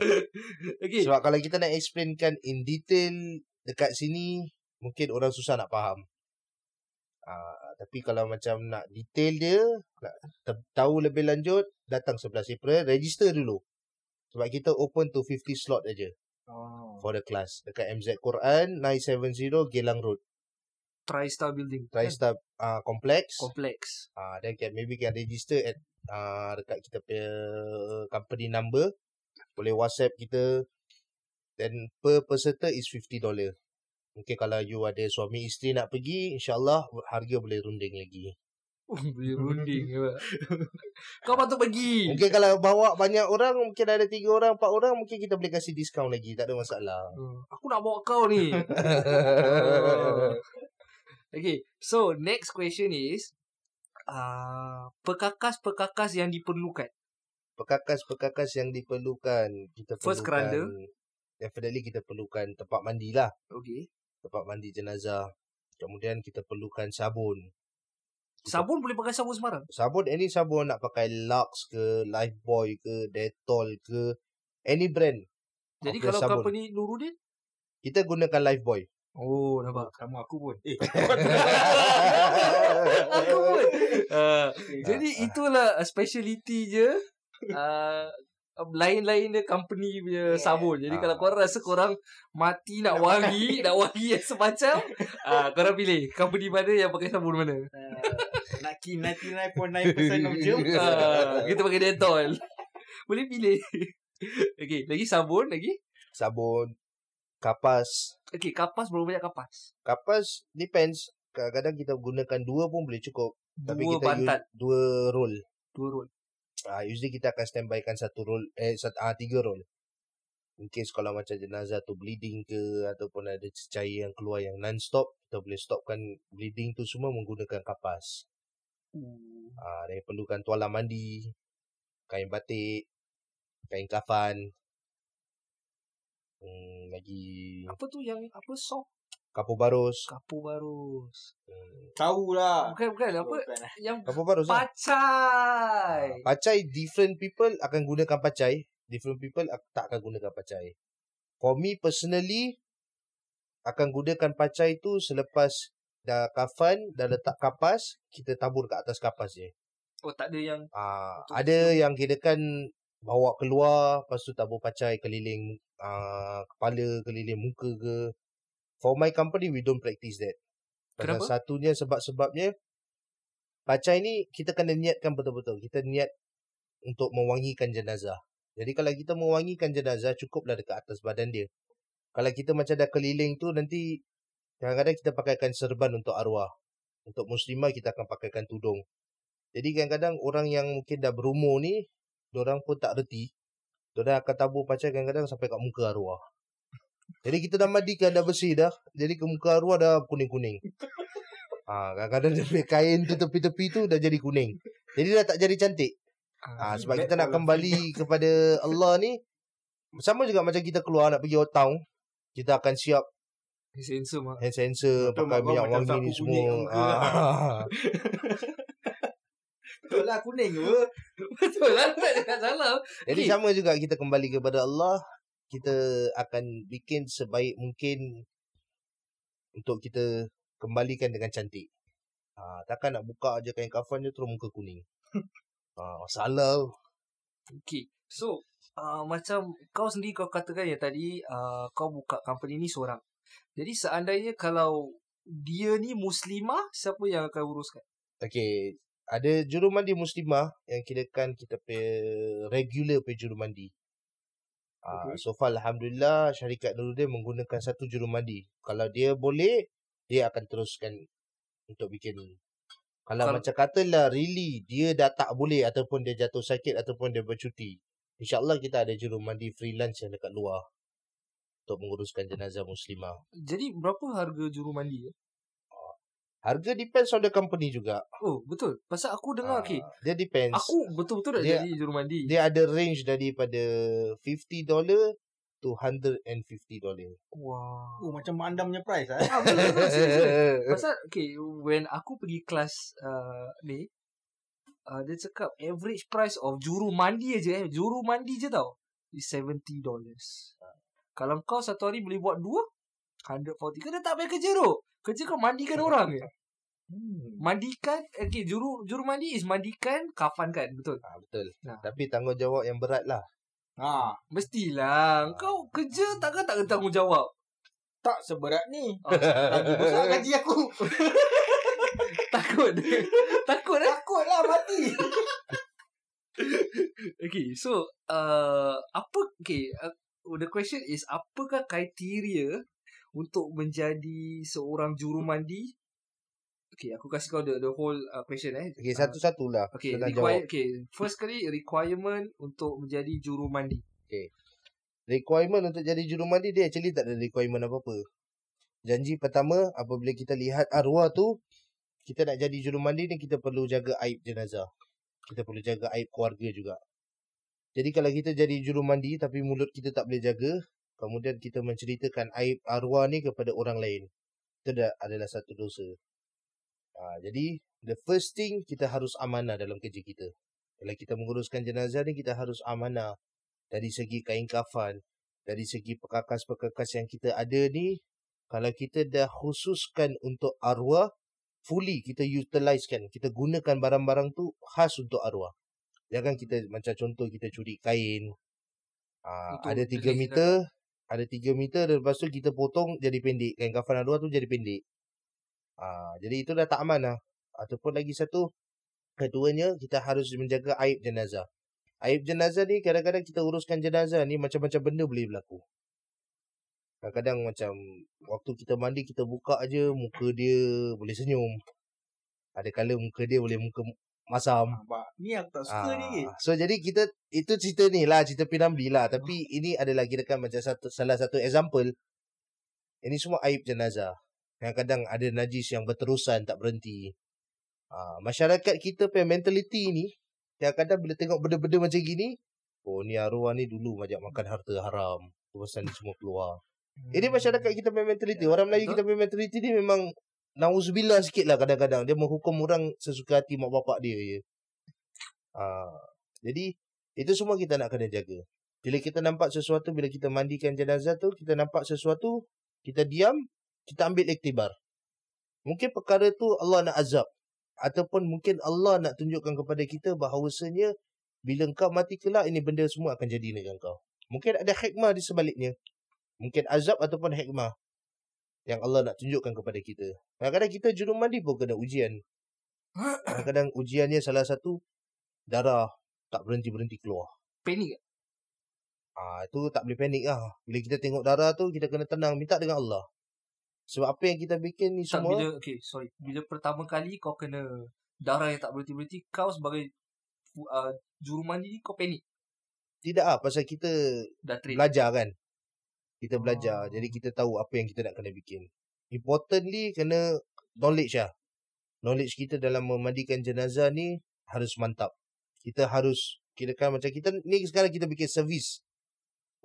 Okay.
Sebab kalau kita nak explainkan in detail dekat sini, mungkin orang susah nak faham. Uh, tapi kalau macam nak detail dia, nak tahu lebih lanjut, datang 11 April, register dulu. Sebab kita open to 50 slot aja
Oh.
for the class. Dekat MZ Quran, 970 Gelang Road.
TriStar building.
TriStar uh, Complex.
Complex.
Ah, then can maybe can register at uh, dekat kita punya company number. Boleh WhatsApp kita. Then per peserta is $50. Mungkin kalau you ada suami isteri nak pergi, insyaAllah harga boleh runding lagi.
Runding? Kau patut pergi.
Mungkin kalau bawa banyak orang, mungkin ada tiga orang, empat orang, mungkin kita boleh kasih diskaun lagi. Tak ada masalah.
Hmm, Aku nak bawa kau ni. okay, so next question is uh, perkakas-perkakas yang diperlukan.
Perkakas-perkakas yang diperlukan. Kita
First
perlukan,
keranda.
Definitely kita perlukan tempat mandi lah.
Okay.
Tempat mandi jenazah. Kemudian kita perlukan sabun.
Sabun boleh pakai sabun sembarang.
Sabun any sabun nak pakai Lux ke, Lifebuoy ke, Dettol ke, any brand.
Jadi kalau
sabun.
company Nurudin,
Kita gunakan Lifebuoy.
Oh, nampak.
Sama aku pun. Eh,
Aku pun. Uh, jadi itulah uh, speciality je. Uh, lain-lain dia company punya sabun. Jadi
Ah.
kalau korang rasa korang mati nak wangi, nak wangi yang semacam, uh, korang pilih company mana yang pakai sabun mana.
uh, nak key 99.9% of germ.
Uh, kita pakai Dettol. Boleh pilih. okay, lagi sabun lagi.
Sabun, kapas.
Okay, kapas berapa banyak kapas?
Kapas depends. Kadang-kadang kita gunakan dua pun boleh cukup. Tapi
Dua
kita
bantat.
use dua roll.
Dua roll.
Ah, usually kita akan standbykan satu roll eh satu, ah, tiga roll. In case kalau macam jenazah tu bleeding ke ataupun ada cecair yang keluar yang non-stop, kita boleh stopkan bleeding tu semua menggunakan kapas. Ah, dan perlukan tuala mandi, kain batik, kain kafan. Hmm, lagi
Apa tu yang apa soft
kapur barus.
kapur barus.
Hmm.
Tahu lah.
Bukan bukan apa
Bukan lah.
yang
Kapur barus lah.
pacai.
Ah, Pacai different people akan gunakan pacai, different people ak- tak akan gunakan pacai. For me personally akan gunakan pacai tu selepas dah kafan, dah letak kapas, kita tabur kat atas kapas je.
Oh tak ada yang
Ah,
Betul.
ada yang kira kan bawa keluar, lepas tu tabur pacai keliling ah, kepala, keliling muka ke. For my company, we don't practice that. Pasal
Kenapa?
satunya sebab-sebabnya, pacai ni kita kena niatkan betul-betul. Kita niat untuk mewangikan jenazah. Jadi kalau kita mewangikan jenazah, cukuplah dekat atas badan dia. Kalau kita macam dah keliling tu, nanti kadang-kadang kita pakaikan serban untuk arwah. Untuk muslimah, kita akan pakaikan tudung. Jadi kadang-kadang orang yang mungkin dah berumur ni, orang pun tak reti. Diorang akan tabur pacai kadang-kadang sampai kat muka arwah. Jadi kita dah mandikan, dah bersih dah. Jadi ke muka arwah dah kuning-kuning. Ha, kadang-kadang dia kain tu tepi-tepi tu dah jadi kuning. Jadi dah tak jadi cantik. Ha, sebab kita nak kembali kepada Allah ni, sama juga macam kita keluar nak pergi town, kita akan siap
sensor mak.
hand sensor,
Betul,
pakai minyak wangi ni semua. Ha.
Betul lah kuning ke?
Betul lah tak cakap salah.
Jadi
Eh.
sama juga kita kembali kepada Allah, kita akan bikin sebaik mungkin untuk kita kembalikan dengan cantik. Ha, takkan nak buka je kain kafan je terus muka kuning. Ha, masalah.
Okay. So uh, macam kau sendiri kau katakan yang tadi uh, kau buka company ni seorang. Jadi seandainya kalau dia ni muslimah, siapa yang akan uruskan?
Okay, ada jurumandi muslimah yang kirakan kita punya regular punya jurumandi. Ah,
Okay.
so far Alhamdulillah syarikat Nuruddin menggunakan satu jurumandi. Kalau dia boleh, dia akan teruskan untuk bikin. Kalau
Kalau-
macam katalah really dia dah tak boleh ataupun dia jatuh sakit ataupun dia bercuti. InsyaAllah kita ada jurumandi freelance yang dekat luar untuk menguruskan jenazah muslimah.
Jadi berapa harga juru mandi? eh?
Harga depends on the company juga.
Oh betul. Pasal aku dengar
Ah,
okay.
Dia depends.
Aku betul-betul nak
Dia-
jadi juru mandi.
dia ada range daripada 50 dollar to 150 dollar.
Wah.
Oh macam mak andam punya price.
Ah, betul, betul, serius. Pasal okay, when aku pergi kelas uh, ni, uh, dia cakap average price of juru mandi aja eh, juru mandi je tau, is 70 dollars. Kalau kau satu hari boleh buat dua, 140. Kau dah tak payah kerja tu. Kerja kau mandikan orang je.
Hmm.
Mandikan, okay, juru juru mandi is mandikan, kafankan, betul.
ha, betul.
Nah.
Tapi tanggungjawab yang berat lah.
Ha,
Mestilah. Kau kerja takkan tak tanggungjawab.
tak seberat ni.
Ah,
Lagi besar gaji aku.
takut. takut eh.
Takut lah mati.
Okay, so uh, apa okay, uh, the question is apakah kriteria untuk menjadi seorang juru mandi? Okay, aku kasih kau the, the whole uh, question eh.
Okay,
Ah,
satu-satulah.
Okay, require,
jawab.
okay, first kali requirement untuk menjadi juru mandi.
Requirement untuk jadi jurumandi dia actually tak ada requirement apa-apa. Janji pertama, apabila kita lihat arwah tu, kita nak jadi jurumandi ni kita perlu jaga aib jenazah. Kita perlu jaga aib keluarga juga. Jadi kalau kita jadi jurumandi tapi mulut kita tak boleh jaga, kemudian kita menceritakan aib arwah ni kepada orang lain. Itu dah adalah satu dosa. Ha, jadi, the first thing kita harus amanah dalam kerja kita. Kalau kita menguruskan jenazah ni, kita harus amanah dari segi kain kafan, dari segi perkakas-perkakas yang kita ada ni, kalau kita dah khususkan untuk arwah, fully kita utilizekan. Kita gunakan barang-barang tu khas untuk arwah. Jangan kita macam contoh kita curi kain. Ah,
Untuk
ada 3
beli
meter, ada 3 meter dan lepas tu kita potong jadi pendek. Kain kafan arwah tu jadi pendek. Ah, jadi itu dah tak aman lah. Ataupun lagi satu, keduanya kita harus menjaga aib jenazah. Aib jenazah ni kadang-kadang kita uruskan jenazah ni macam-macam benda boleh berlaku. Kadang-kadang macam waktu kita mandi kita buka aje muka dia boleh senyum. Ada kala muka dia boleh muka masam.
Nampak? Ni aku tak suka ni.
Ah, So jadi kita itu cerita ni lah cerita Piramli lah tapi ini adalah kira kan macam satu salah satu example. Ini semua aib jenazah. Kadang-kadang ada najis yang berterusan tak berhenti. Ah, masyarakat kita punya mentality ni kadang-kadang bila tengok benda-benda macam gini, oh ni arwah ni dulu ajak makan harta haram. Tu pasal ni semua keluar. Ini masyarakat kita punya mentality. Orang Melayu kita punya mentality ni memang nauzubillah sikit lah kadang-kadang. Dia menghukum orang sesuka hati mak bapak dia je. Ah, jadi itu semua kita nak kena jaga. Bila kita nampak sesuatu, bila kita mandikan jenazah tu, kita nampak sesuatu, kita diam, kita ambil iktibar. Mungkin perkara tu Allah nak azab. Ataupun mungkin Allah nak tunjukkan kepada kita bahawasanya bila kau mati kelak, ini benda semua akan jadi dengan kau. Mungkin ada hikmah di sebaliknya. Mungkin azab ataupun hikmah yang Allah nak tunjukkan kepada kita. Kadang-kadang kita juru mandi pun kena ujian. Kadang-kadang ujiannya salah satu darah tak berhenti-berhenti keluar.
Panik?
Ah itu tak boleh panik lah. Bila kita tengok darah tu kita kena tenang minta dengan Allah. Sebab apa yang kita bikin ni
Tak
semua
bila okay sorry bila pertama kali kau kena darah yang tak berhenti-berhenti kau sebagai uh, juru mandi ni kau panik
tidak ah pasal kita
dah train.
belajar kan. Kita belajar. Jadi kita tahu apa yang kita nak kena bikin. Importantly kena knowledge lah. Knowledge kita dalam memandikan jenazah ni harus mantap. Kita harus kirakan macam kita ni sekarang kita bikin servis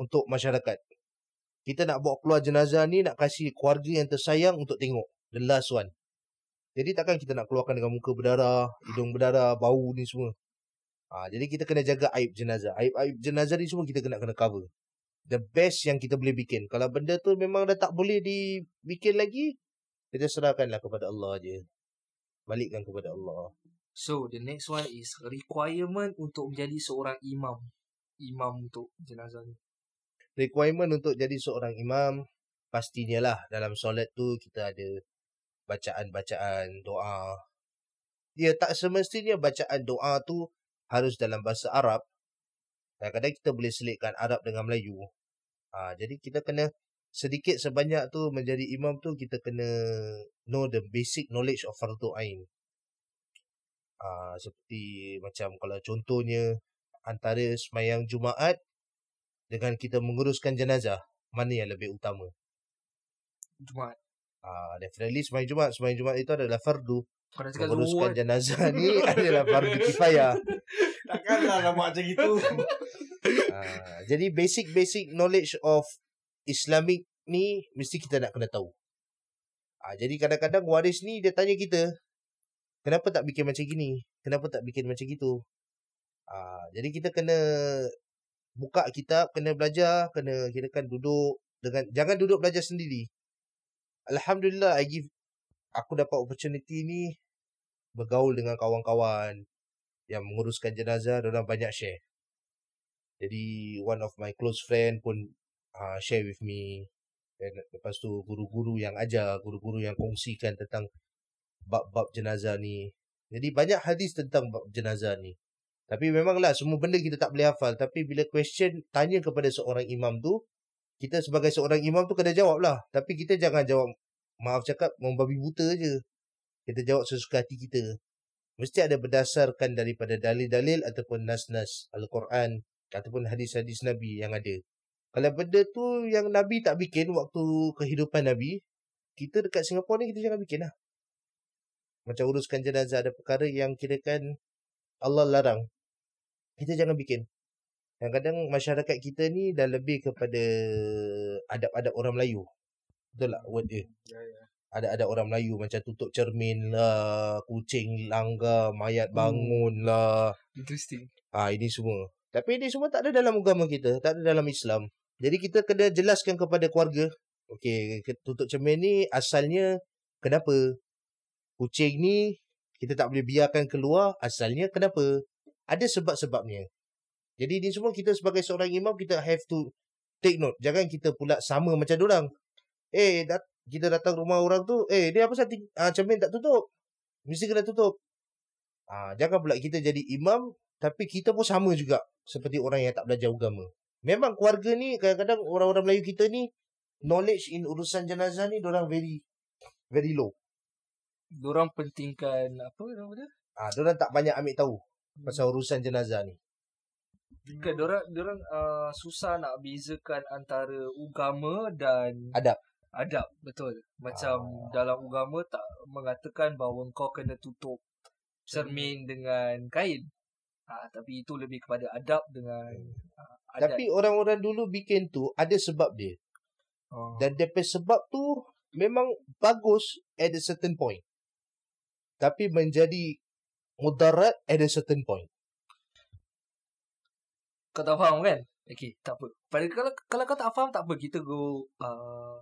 untuk masyarakat. Kita nak bawa keluar jenazah ni nak kasih keluarga yang tersayang untuk tengok. The last one. Jadi takkan kita nak keluarkan dengan muka berdarah, hidung berdarah, bau ni semua. Ha, jadi kita kena jaga aib jenazah. Aib-aib jenazah ni semua kita kena kena cover. The best yang kita boleh bikin. Kalau benda tu memang dah tak boleh dibikin lagi, kita serahkanlah kepada Allah je. Balikkan kepada Allah.
So the next one is requirement untuk menjadi seorang imam. Imam untuk jenazah ni.
Requirement untuk jadi seorang imam, pastinya lah dalam solat tu kita ada bacaan-bacaan doa. Ya tak semestinya bacaan doa tu harus dalam bahasa Arab. Kadang-kadang kita boleh selitkan Arab dengan Melayu. Ha, jadi kita kena sedikit sebanyak tu menjadi imam tu kita kena know the basic knowledge of fardu ain. Ah seperti macam kalau contohnya antara semayang Jumaat dengan kita menguruskan jenazah, mana yang lebih utama?
Jumaat.
Ah definitely semayang Jumaat, semayang Jumaat itu adalah fardu. Menguruskan
kan?
jenazah ni adalah fardu kifayah.
Takkanlah nama macam gitu.
Ah, jadi basic-basic knowledge of Islamic ni mesti kita nak kena tahu. Ah, jadi kadang-kadang waris ni dia tanya kita, kenapa tak bikin macam gini? Kenapa tak bikin macam gitu? Ah, jadi kita kena buka kitab, kena belajar, kena kirakan duduk dengan jangan duduk belajar sendiri. Alhamdulillah I give aku dapat opportunity ni bergaul dengan kawan-kawan yang menguruskan jenazah, orang banyak share. Jadi one of my close friend pun uh, share with me. Dan lepas tu guru-guru yang ajar, guru-guru yang kongsikan tentang bab-bab jenazah ni. Jadi banyak hadis tentang bab jenazah ni. Tapi memanglah semua benda kita tak boleh hafal. Tapi bila question tanya kepada seorang imam tu, kita sebagai seorang imam tu kena jawab lah. Tapi kita jangan jawab, maaf cakap, membabi buta je. Kita jawab sesuka hati kita. Mesti ada berdasarkan daripada dalil-dalil ataupun nas-nas Al-Quran ataupun hadis-hadis Nabi yang ada. Kalau benda tu yang Nabi tak bikin waktu kehidupan Nabi, kita dekat Singapura ni kita jangan bikin lah. Macam uruskan jenazah ada perkara yang kirakan Allah larang. Kita jangan bikin. Kadang-kadang masyarakat kita ni dah lebih kepada adab-adab orang Melayu. Betul tak word dia?
Ya, ya.
Ada-ada orang Melayu macam tutup cermin lah, kucing langgar, mayat bangun lah.
Interesting.
Ah ini semua. Tapi ini semua tak ada dalam agama kita, tak ada dalam Islam. Jadi kita kena jelaskan kepada keluarga Okey, ke- tutup cermin ni asalnya kenapa? Kucing ni kita tak boleh biarkan keluar asalnya kenapa? Ada sebab-sebabnya. Jadi ni semua kita sebagai seorang imam kita have to take note. Jangan kita pula sama macam orang. Eh, dat- kita datang rumah orang tu, eh dia apa ting- ah, cermin tak tutup? Mesti kena tutup. Ah, jangan pula kita jadi imam tapi kita pun sama juga seperti orang yang tak belajar agama. Memang keluarga ni kadang-kadang orang-orang Melayu kita ni knowledge in urusan jenazah ni orang very very low.
Diorang pentingkan apa nama dia?
Ah, orang tak banyak ambil tahu pasal urusan jenazah ni.
Kan diorang diorang uh, susah nak bezakan antara agama dan
Adab.
adab betul. Macam
Ah.
dalam agama tak mengatakan bahawa kau kena tutup cermin dengan kain. Ah, tapi itu lebih kepada adab dengan uh, adat.
Tapi orang-orang dulu bikin tu ada sebab dia.
oh.
Dan daripada sebab tu memang bagus at a certain point. Tapi menjadi mudarat at a certain point.
kau tak faham kan? Okay, tak apa. Pada kalau kalau kau tak faham tak apa, kita go uh,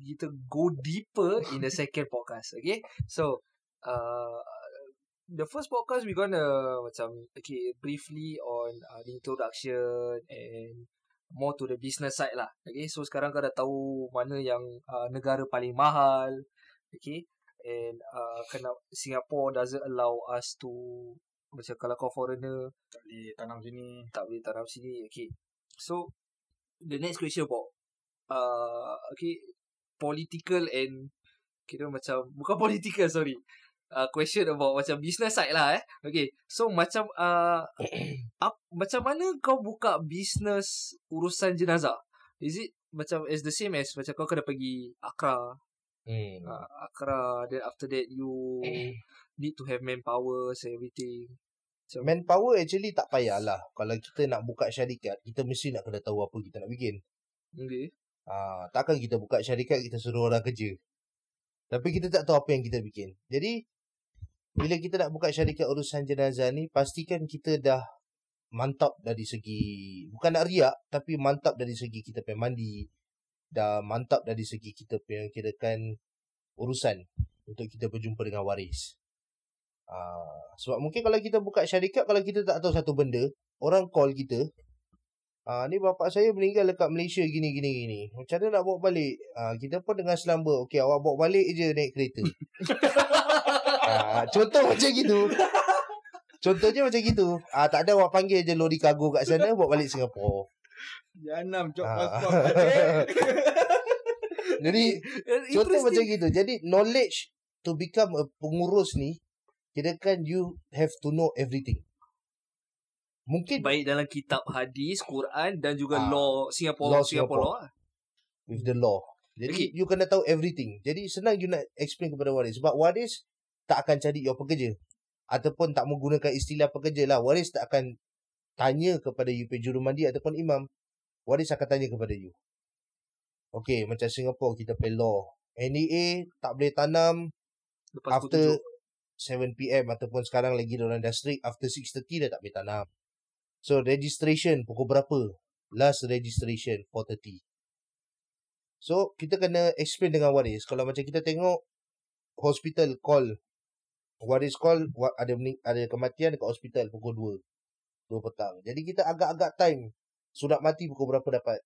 kita go deeper in the second podcast. Okay, so uh, the first podcast we gonna macam okay briefly on uh, the introduction and more to the business side lah. Okay, so sekarang kau dah tahu mana yang uh, negara paling mahal. Okay, and uh, kena Singapore doesn't allow us to macam kalau kau foreigner
Tak boleh tanam sini.
tak boleh tanam sini. Okay. So, the next question about uh, okay, political and kira macam, bukan political, sorry. Uh, question about macam business side lah eh. Okay. So, macam uh, ap, macam mana kau buka business urusan jenazah? Is it macam as the same as macam kau kena pergi Accra,
Hmm.
uh, Accra, then after that you need to have manpower and everything. Macam,
Manpower actually tak payahlah. Kalau kita nak buka syarikat, kita mesti nak kena tahu apa kita nak bikin.
okay.
Ah, takkan kita buka syarikat kita suruh orang kerja. Tapi kita tak tahu apa yang kita bikin. Jadi bila kita nak buka syarikat urusan jenazah ni pastikan kita dah mantap dari segi bukan nak riak tapi mantap dari segi kita punya mandi dah mantap dari segi kita punya kirakan urusan untuk kita berjumpa dengan waris. Ah, sebab mungkin kalau kita buka syarikat kalau kita tak tahu satu benda, orang call kita Ah ni bapak saya meninggal dekat Malaysia gini gini gini. Macam mana nak bawa balik? Ah kita pun dengan selamba. Okey awak bawa balik je naik kereta. ah contoh macam gitu. Contohnya macam gitu. Ah tak ada awak panggil je lori kargo kat sana bawa balik Singapura.
Janam job
Ah.
passport.
Jadi contoh macam gitu. Jadi knowledge to become a pengurus ni kirakan you have to know everything. Mungkin
baik dalam kitab hadis, Quran dan juga
Ah,
law Singapore
law
Singapore law.
with the law. Jadi
Okay.
you kena tahu everything. Jadi senang you nak explain kepada waris. Sebab waris tak akan cari your pekerja. Ataupun tak menggunakan istilah pekerja lah. Waris tak akan tanya kepada you punya jurumandi ataupun imam. Waris akan tanya kepada you. Okay, macam Singapore kita pay law. NEA tak boleh tanam
Lepas
after
after
7pm ataupun sekarang lagi dah strict after 6.30 dah tak boleh tanam. So registration pukul berapa? Last registration 4.30. So kita kena explain dengan waris. Kalau macam kita tengok hospital call waris call wa- ada ada kematian dekat hospital pukul 2. 2 petang. Jadi kita agak-agak time surat mati pukul berapa dapat?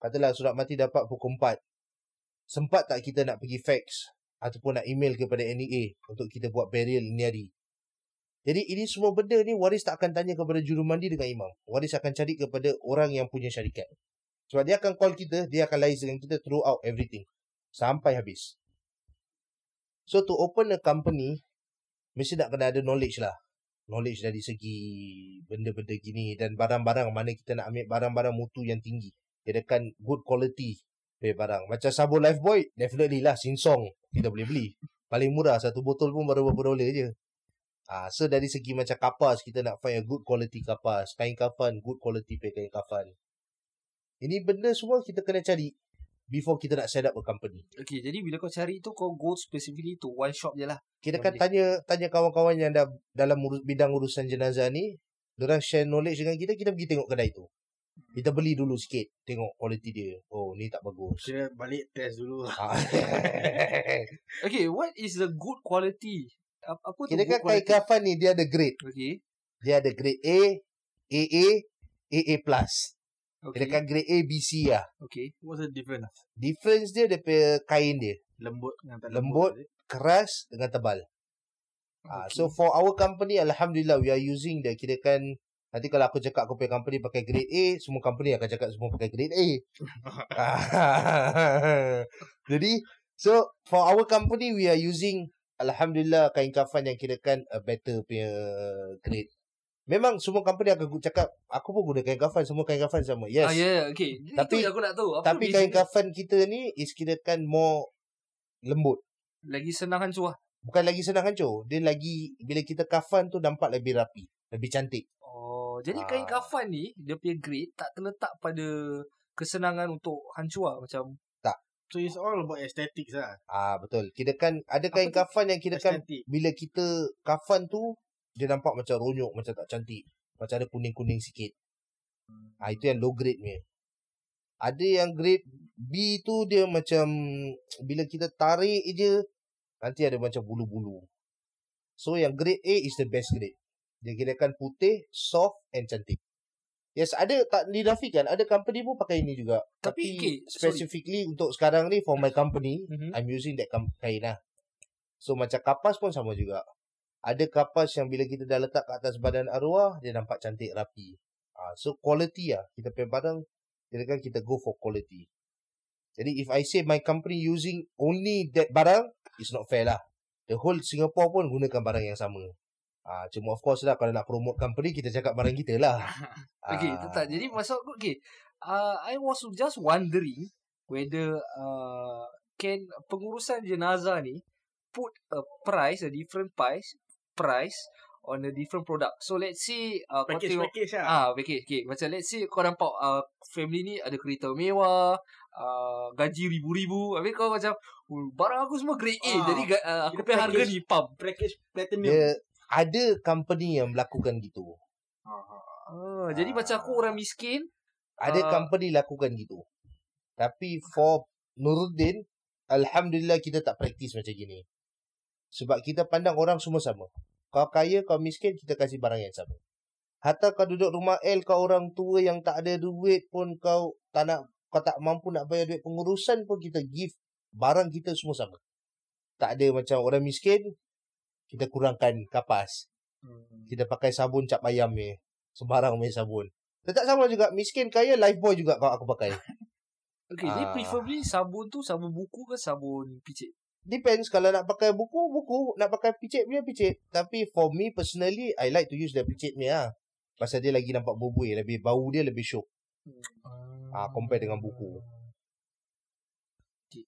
Katalah surat mati dapat pukul 4. Sempat tak kita nak pergi fax ataupun nak email kepada NEA untuk kita buat burial ini hari. Jadi ini semua benda ni waris tak akan tanya kepada jurumandi dengan imam. Waris akan cari kepada orang yang punya syarikat. Sebab dia akan call kita, dia akan liaise dengan kita throughout everything. Sampai habis. So to open a company, mesti nak kena ada knowledge lah. Knowledge dari segi benda-benda gini dan barang-barang mana kita nak ambil barang-barang mutu yang tinggi. Kirakan good quality punya barang. Macam sabun Lifebuoy, definitely lah Sinsong kita boleh beli. Paling murah satu botol pun baru berapa dolar je. Ah, so dari segi macam kapas kita nak find a good quality kapas, kain kafan good quality punya kain kafan. Ini benda semua kita kena cari before kita nak set up a company.
Okay, jadi bila kau cari tu kau go specifically to one shop je lah.
Kita kan tanya tanya kawan-kawan yang dah dalam urus, bidang urusan jenazah ni, orang share knowledge dengan kita, kita pergi tengok kedai tu. Kita beli dulu sikit. Tengok kualiti dia. Oh, ni tak bagus.
Kira balik test dulu lah.
Ah.
Okay, what is the good quality? Apa, tu
Kira
good
kan kain
quality?
kafan ni dia ada grade.
Okay.
Dia ada grade A, AA, AA+.
Okay.
Kan grade A, B, C lah.
Okay.
What's the difference?
Difference dia daripada kain dia.
Lembut dengan tak
Lembut.
lembut.
Keras dengan tebal. Ah,
Okay.
so for our company, Alhamdulillah, we are using the kira kan Nanti kalau aku cakap aku punya company pakai grade A, semua company akan cakap semua pakai grade A. Jadi, so for our company, we are using Alhamdulillah kain kafan yang kirakan a better punya grade. Memang semua company akan cakap, aku pun guna kain kafan, semua kain kafan sama. Yes.
Ah, ya, yeah, okay.
Tapi-
Itu yang aku nak tahu. Apa
Tapi kain
dia?
kafan kita ni is kirakan more lembut.
Lagi senang hancur lah.
Bukan lagi senang hancur. Dia lagi, bila kita kafan tu nampak lebih rapi. Lebih cantik.
Oh, jadi kain
Ah.
kafan ni, dia punya grade tak terletak pada kesenangan untuk hancur lah. Macam,
So it's all about aesthetics lah.
Ah betul. Kira kan ada kain
Apa
kafan yang kira kan bila kita kafan tu dia nampak macam ronyok, macam tak cantik. Macam ada kuning-kuning sikit. Ah itu yang low grade punya. Ada yang grade B tu dia macam bila kita tarik je nanti ada macam bulu-bulu. So yang grade A is the best grade. Dia kira kan putih, soft and cantik. Yes, ada tak dinafikan. Ada company pun pakai ini juga.
Tapi,
Tapi,
okay, sorry.
specifically untuk sekarang ni for my company,
Mhm.
I'm using that kain lah. So macam kapas pun sama juga. Ada kapas yang bila kita dah letak kat atas badan arwah, dia nampak cantik rapi. Ah, so quality lah. Kita punya barang, kira kan kita go for quality. Jadi if I say my company using only that barang, it's not fair lah. The whole Singapore pun gunakan barang yang sama. Ah, cuma of course lah kalau nak promote company, kita cakap barang kita lah.
okay,
Ah.
itu tak. Jadi maksud aku, okay. Uh, I was just wondering whether uh, can pengurusan jenazah ni put a price, a different price, price on a different product. So let's say uh, kau
Package
tengok
package lah.
Ah, okay, okay. Macam let's say kau nampak uh, family ni ada kereta mewah, uh, gaji ribu-ribu. Habis kau macam, oh, barang aku semua grade A.
Ah,
jadi uh, aku punya harga
package.
ni pump.
Package platinum.
Dia ada company yang melakukan gitu.
Ah, jadi
Ah.
macam aku orang miskin.
Ada
Ah.
company lakukan gitu. Tapi for Nuruddin, Alhamdulillah kita tak praktis macam gini. Sebab kita pandang orang semua sama. Kau kaya, kau miskin, kita kasih barang yang sama. Hatta kau duduk rumah L, kau orang tua yang tak ada duit pun kau tak nak, kau tak mampu nak bayar duit pengurusan pun kita give barang kita semua sama. Tak ada macam orang miskin, kita kurangkan kapas.
Hmm.
Kita pakai sabun cap ayam ni. Sembarang punya sabun. Tetap sama juga. Miskin kaya Lifebuoy juga kau aku pakai.
Okay, ni
Ah.
preferably sabun tu sabun buku ke sabun picit?
Depends kalau nak pakai buku, buku. Nak pakai picit punya picit. Tapi for me personally, I like to use the picit ni lah. Pasal dia lagi nampak bubuih. Lebih bau dia lebih syok. Ah, compare dengan buku.
Okay.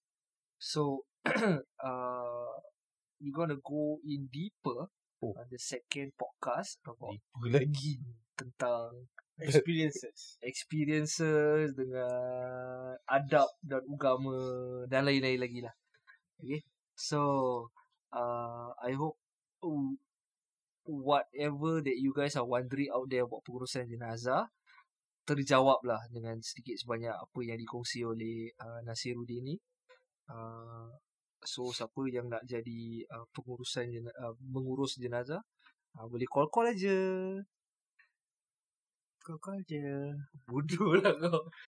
So, uh, we gonna go in deeper
Oh.
on the second podcast about
Apa lagi?
tentang
Experiences.
experiences dengan adab dan agama dan lain-lain lagi lah. Okay. So, uh, I hope uh, whatever that you guys are wondering out there about pengurusan jenazah terjawab lah dengan sedikit sebanyak apa yang dikongsi oleh uh, Nasiruddin ni. Uh, so siapa yang nak jadi uh, pengurusan jena, uh, mengurus jenazah uh, boleh call-call aja. Call-call je. Bodoh lah kau.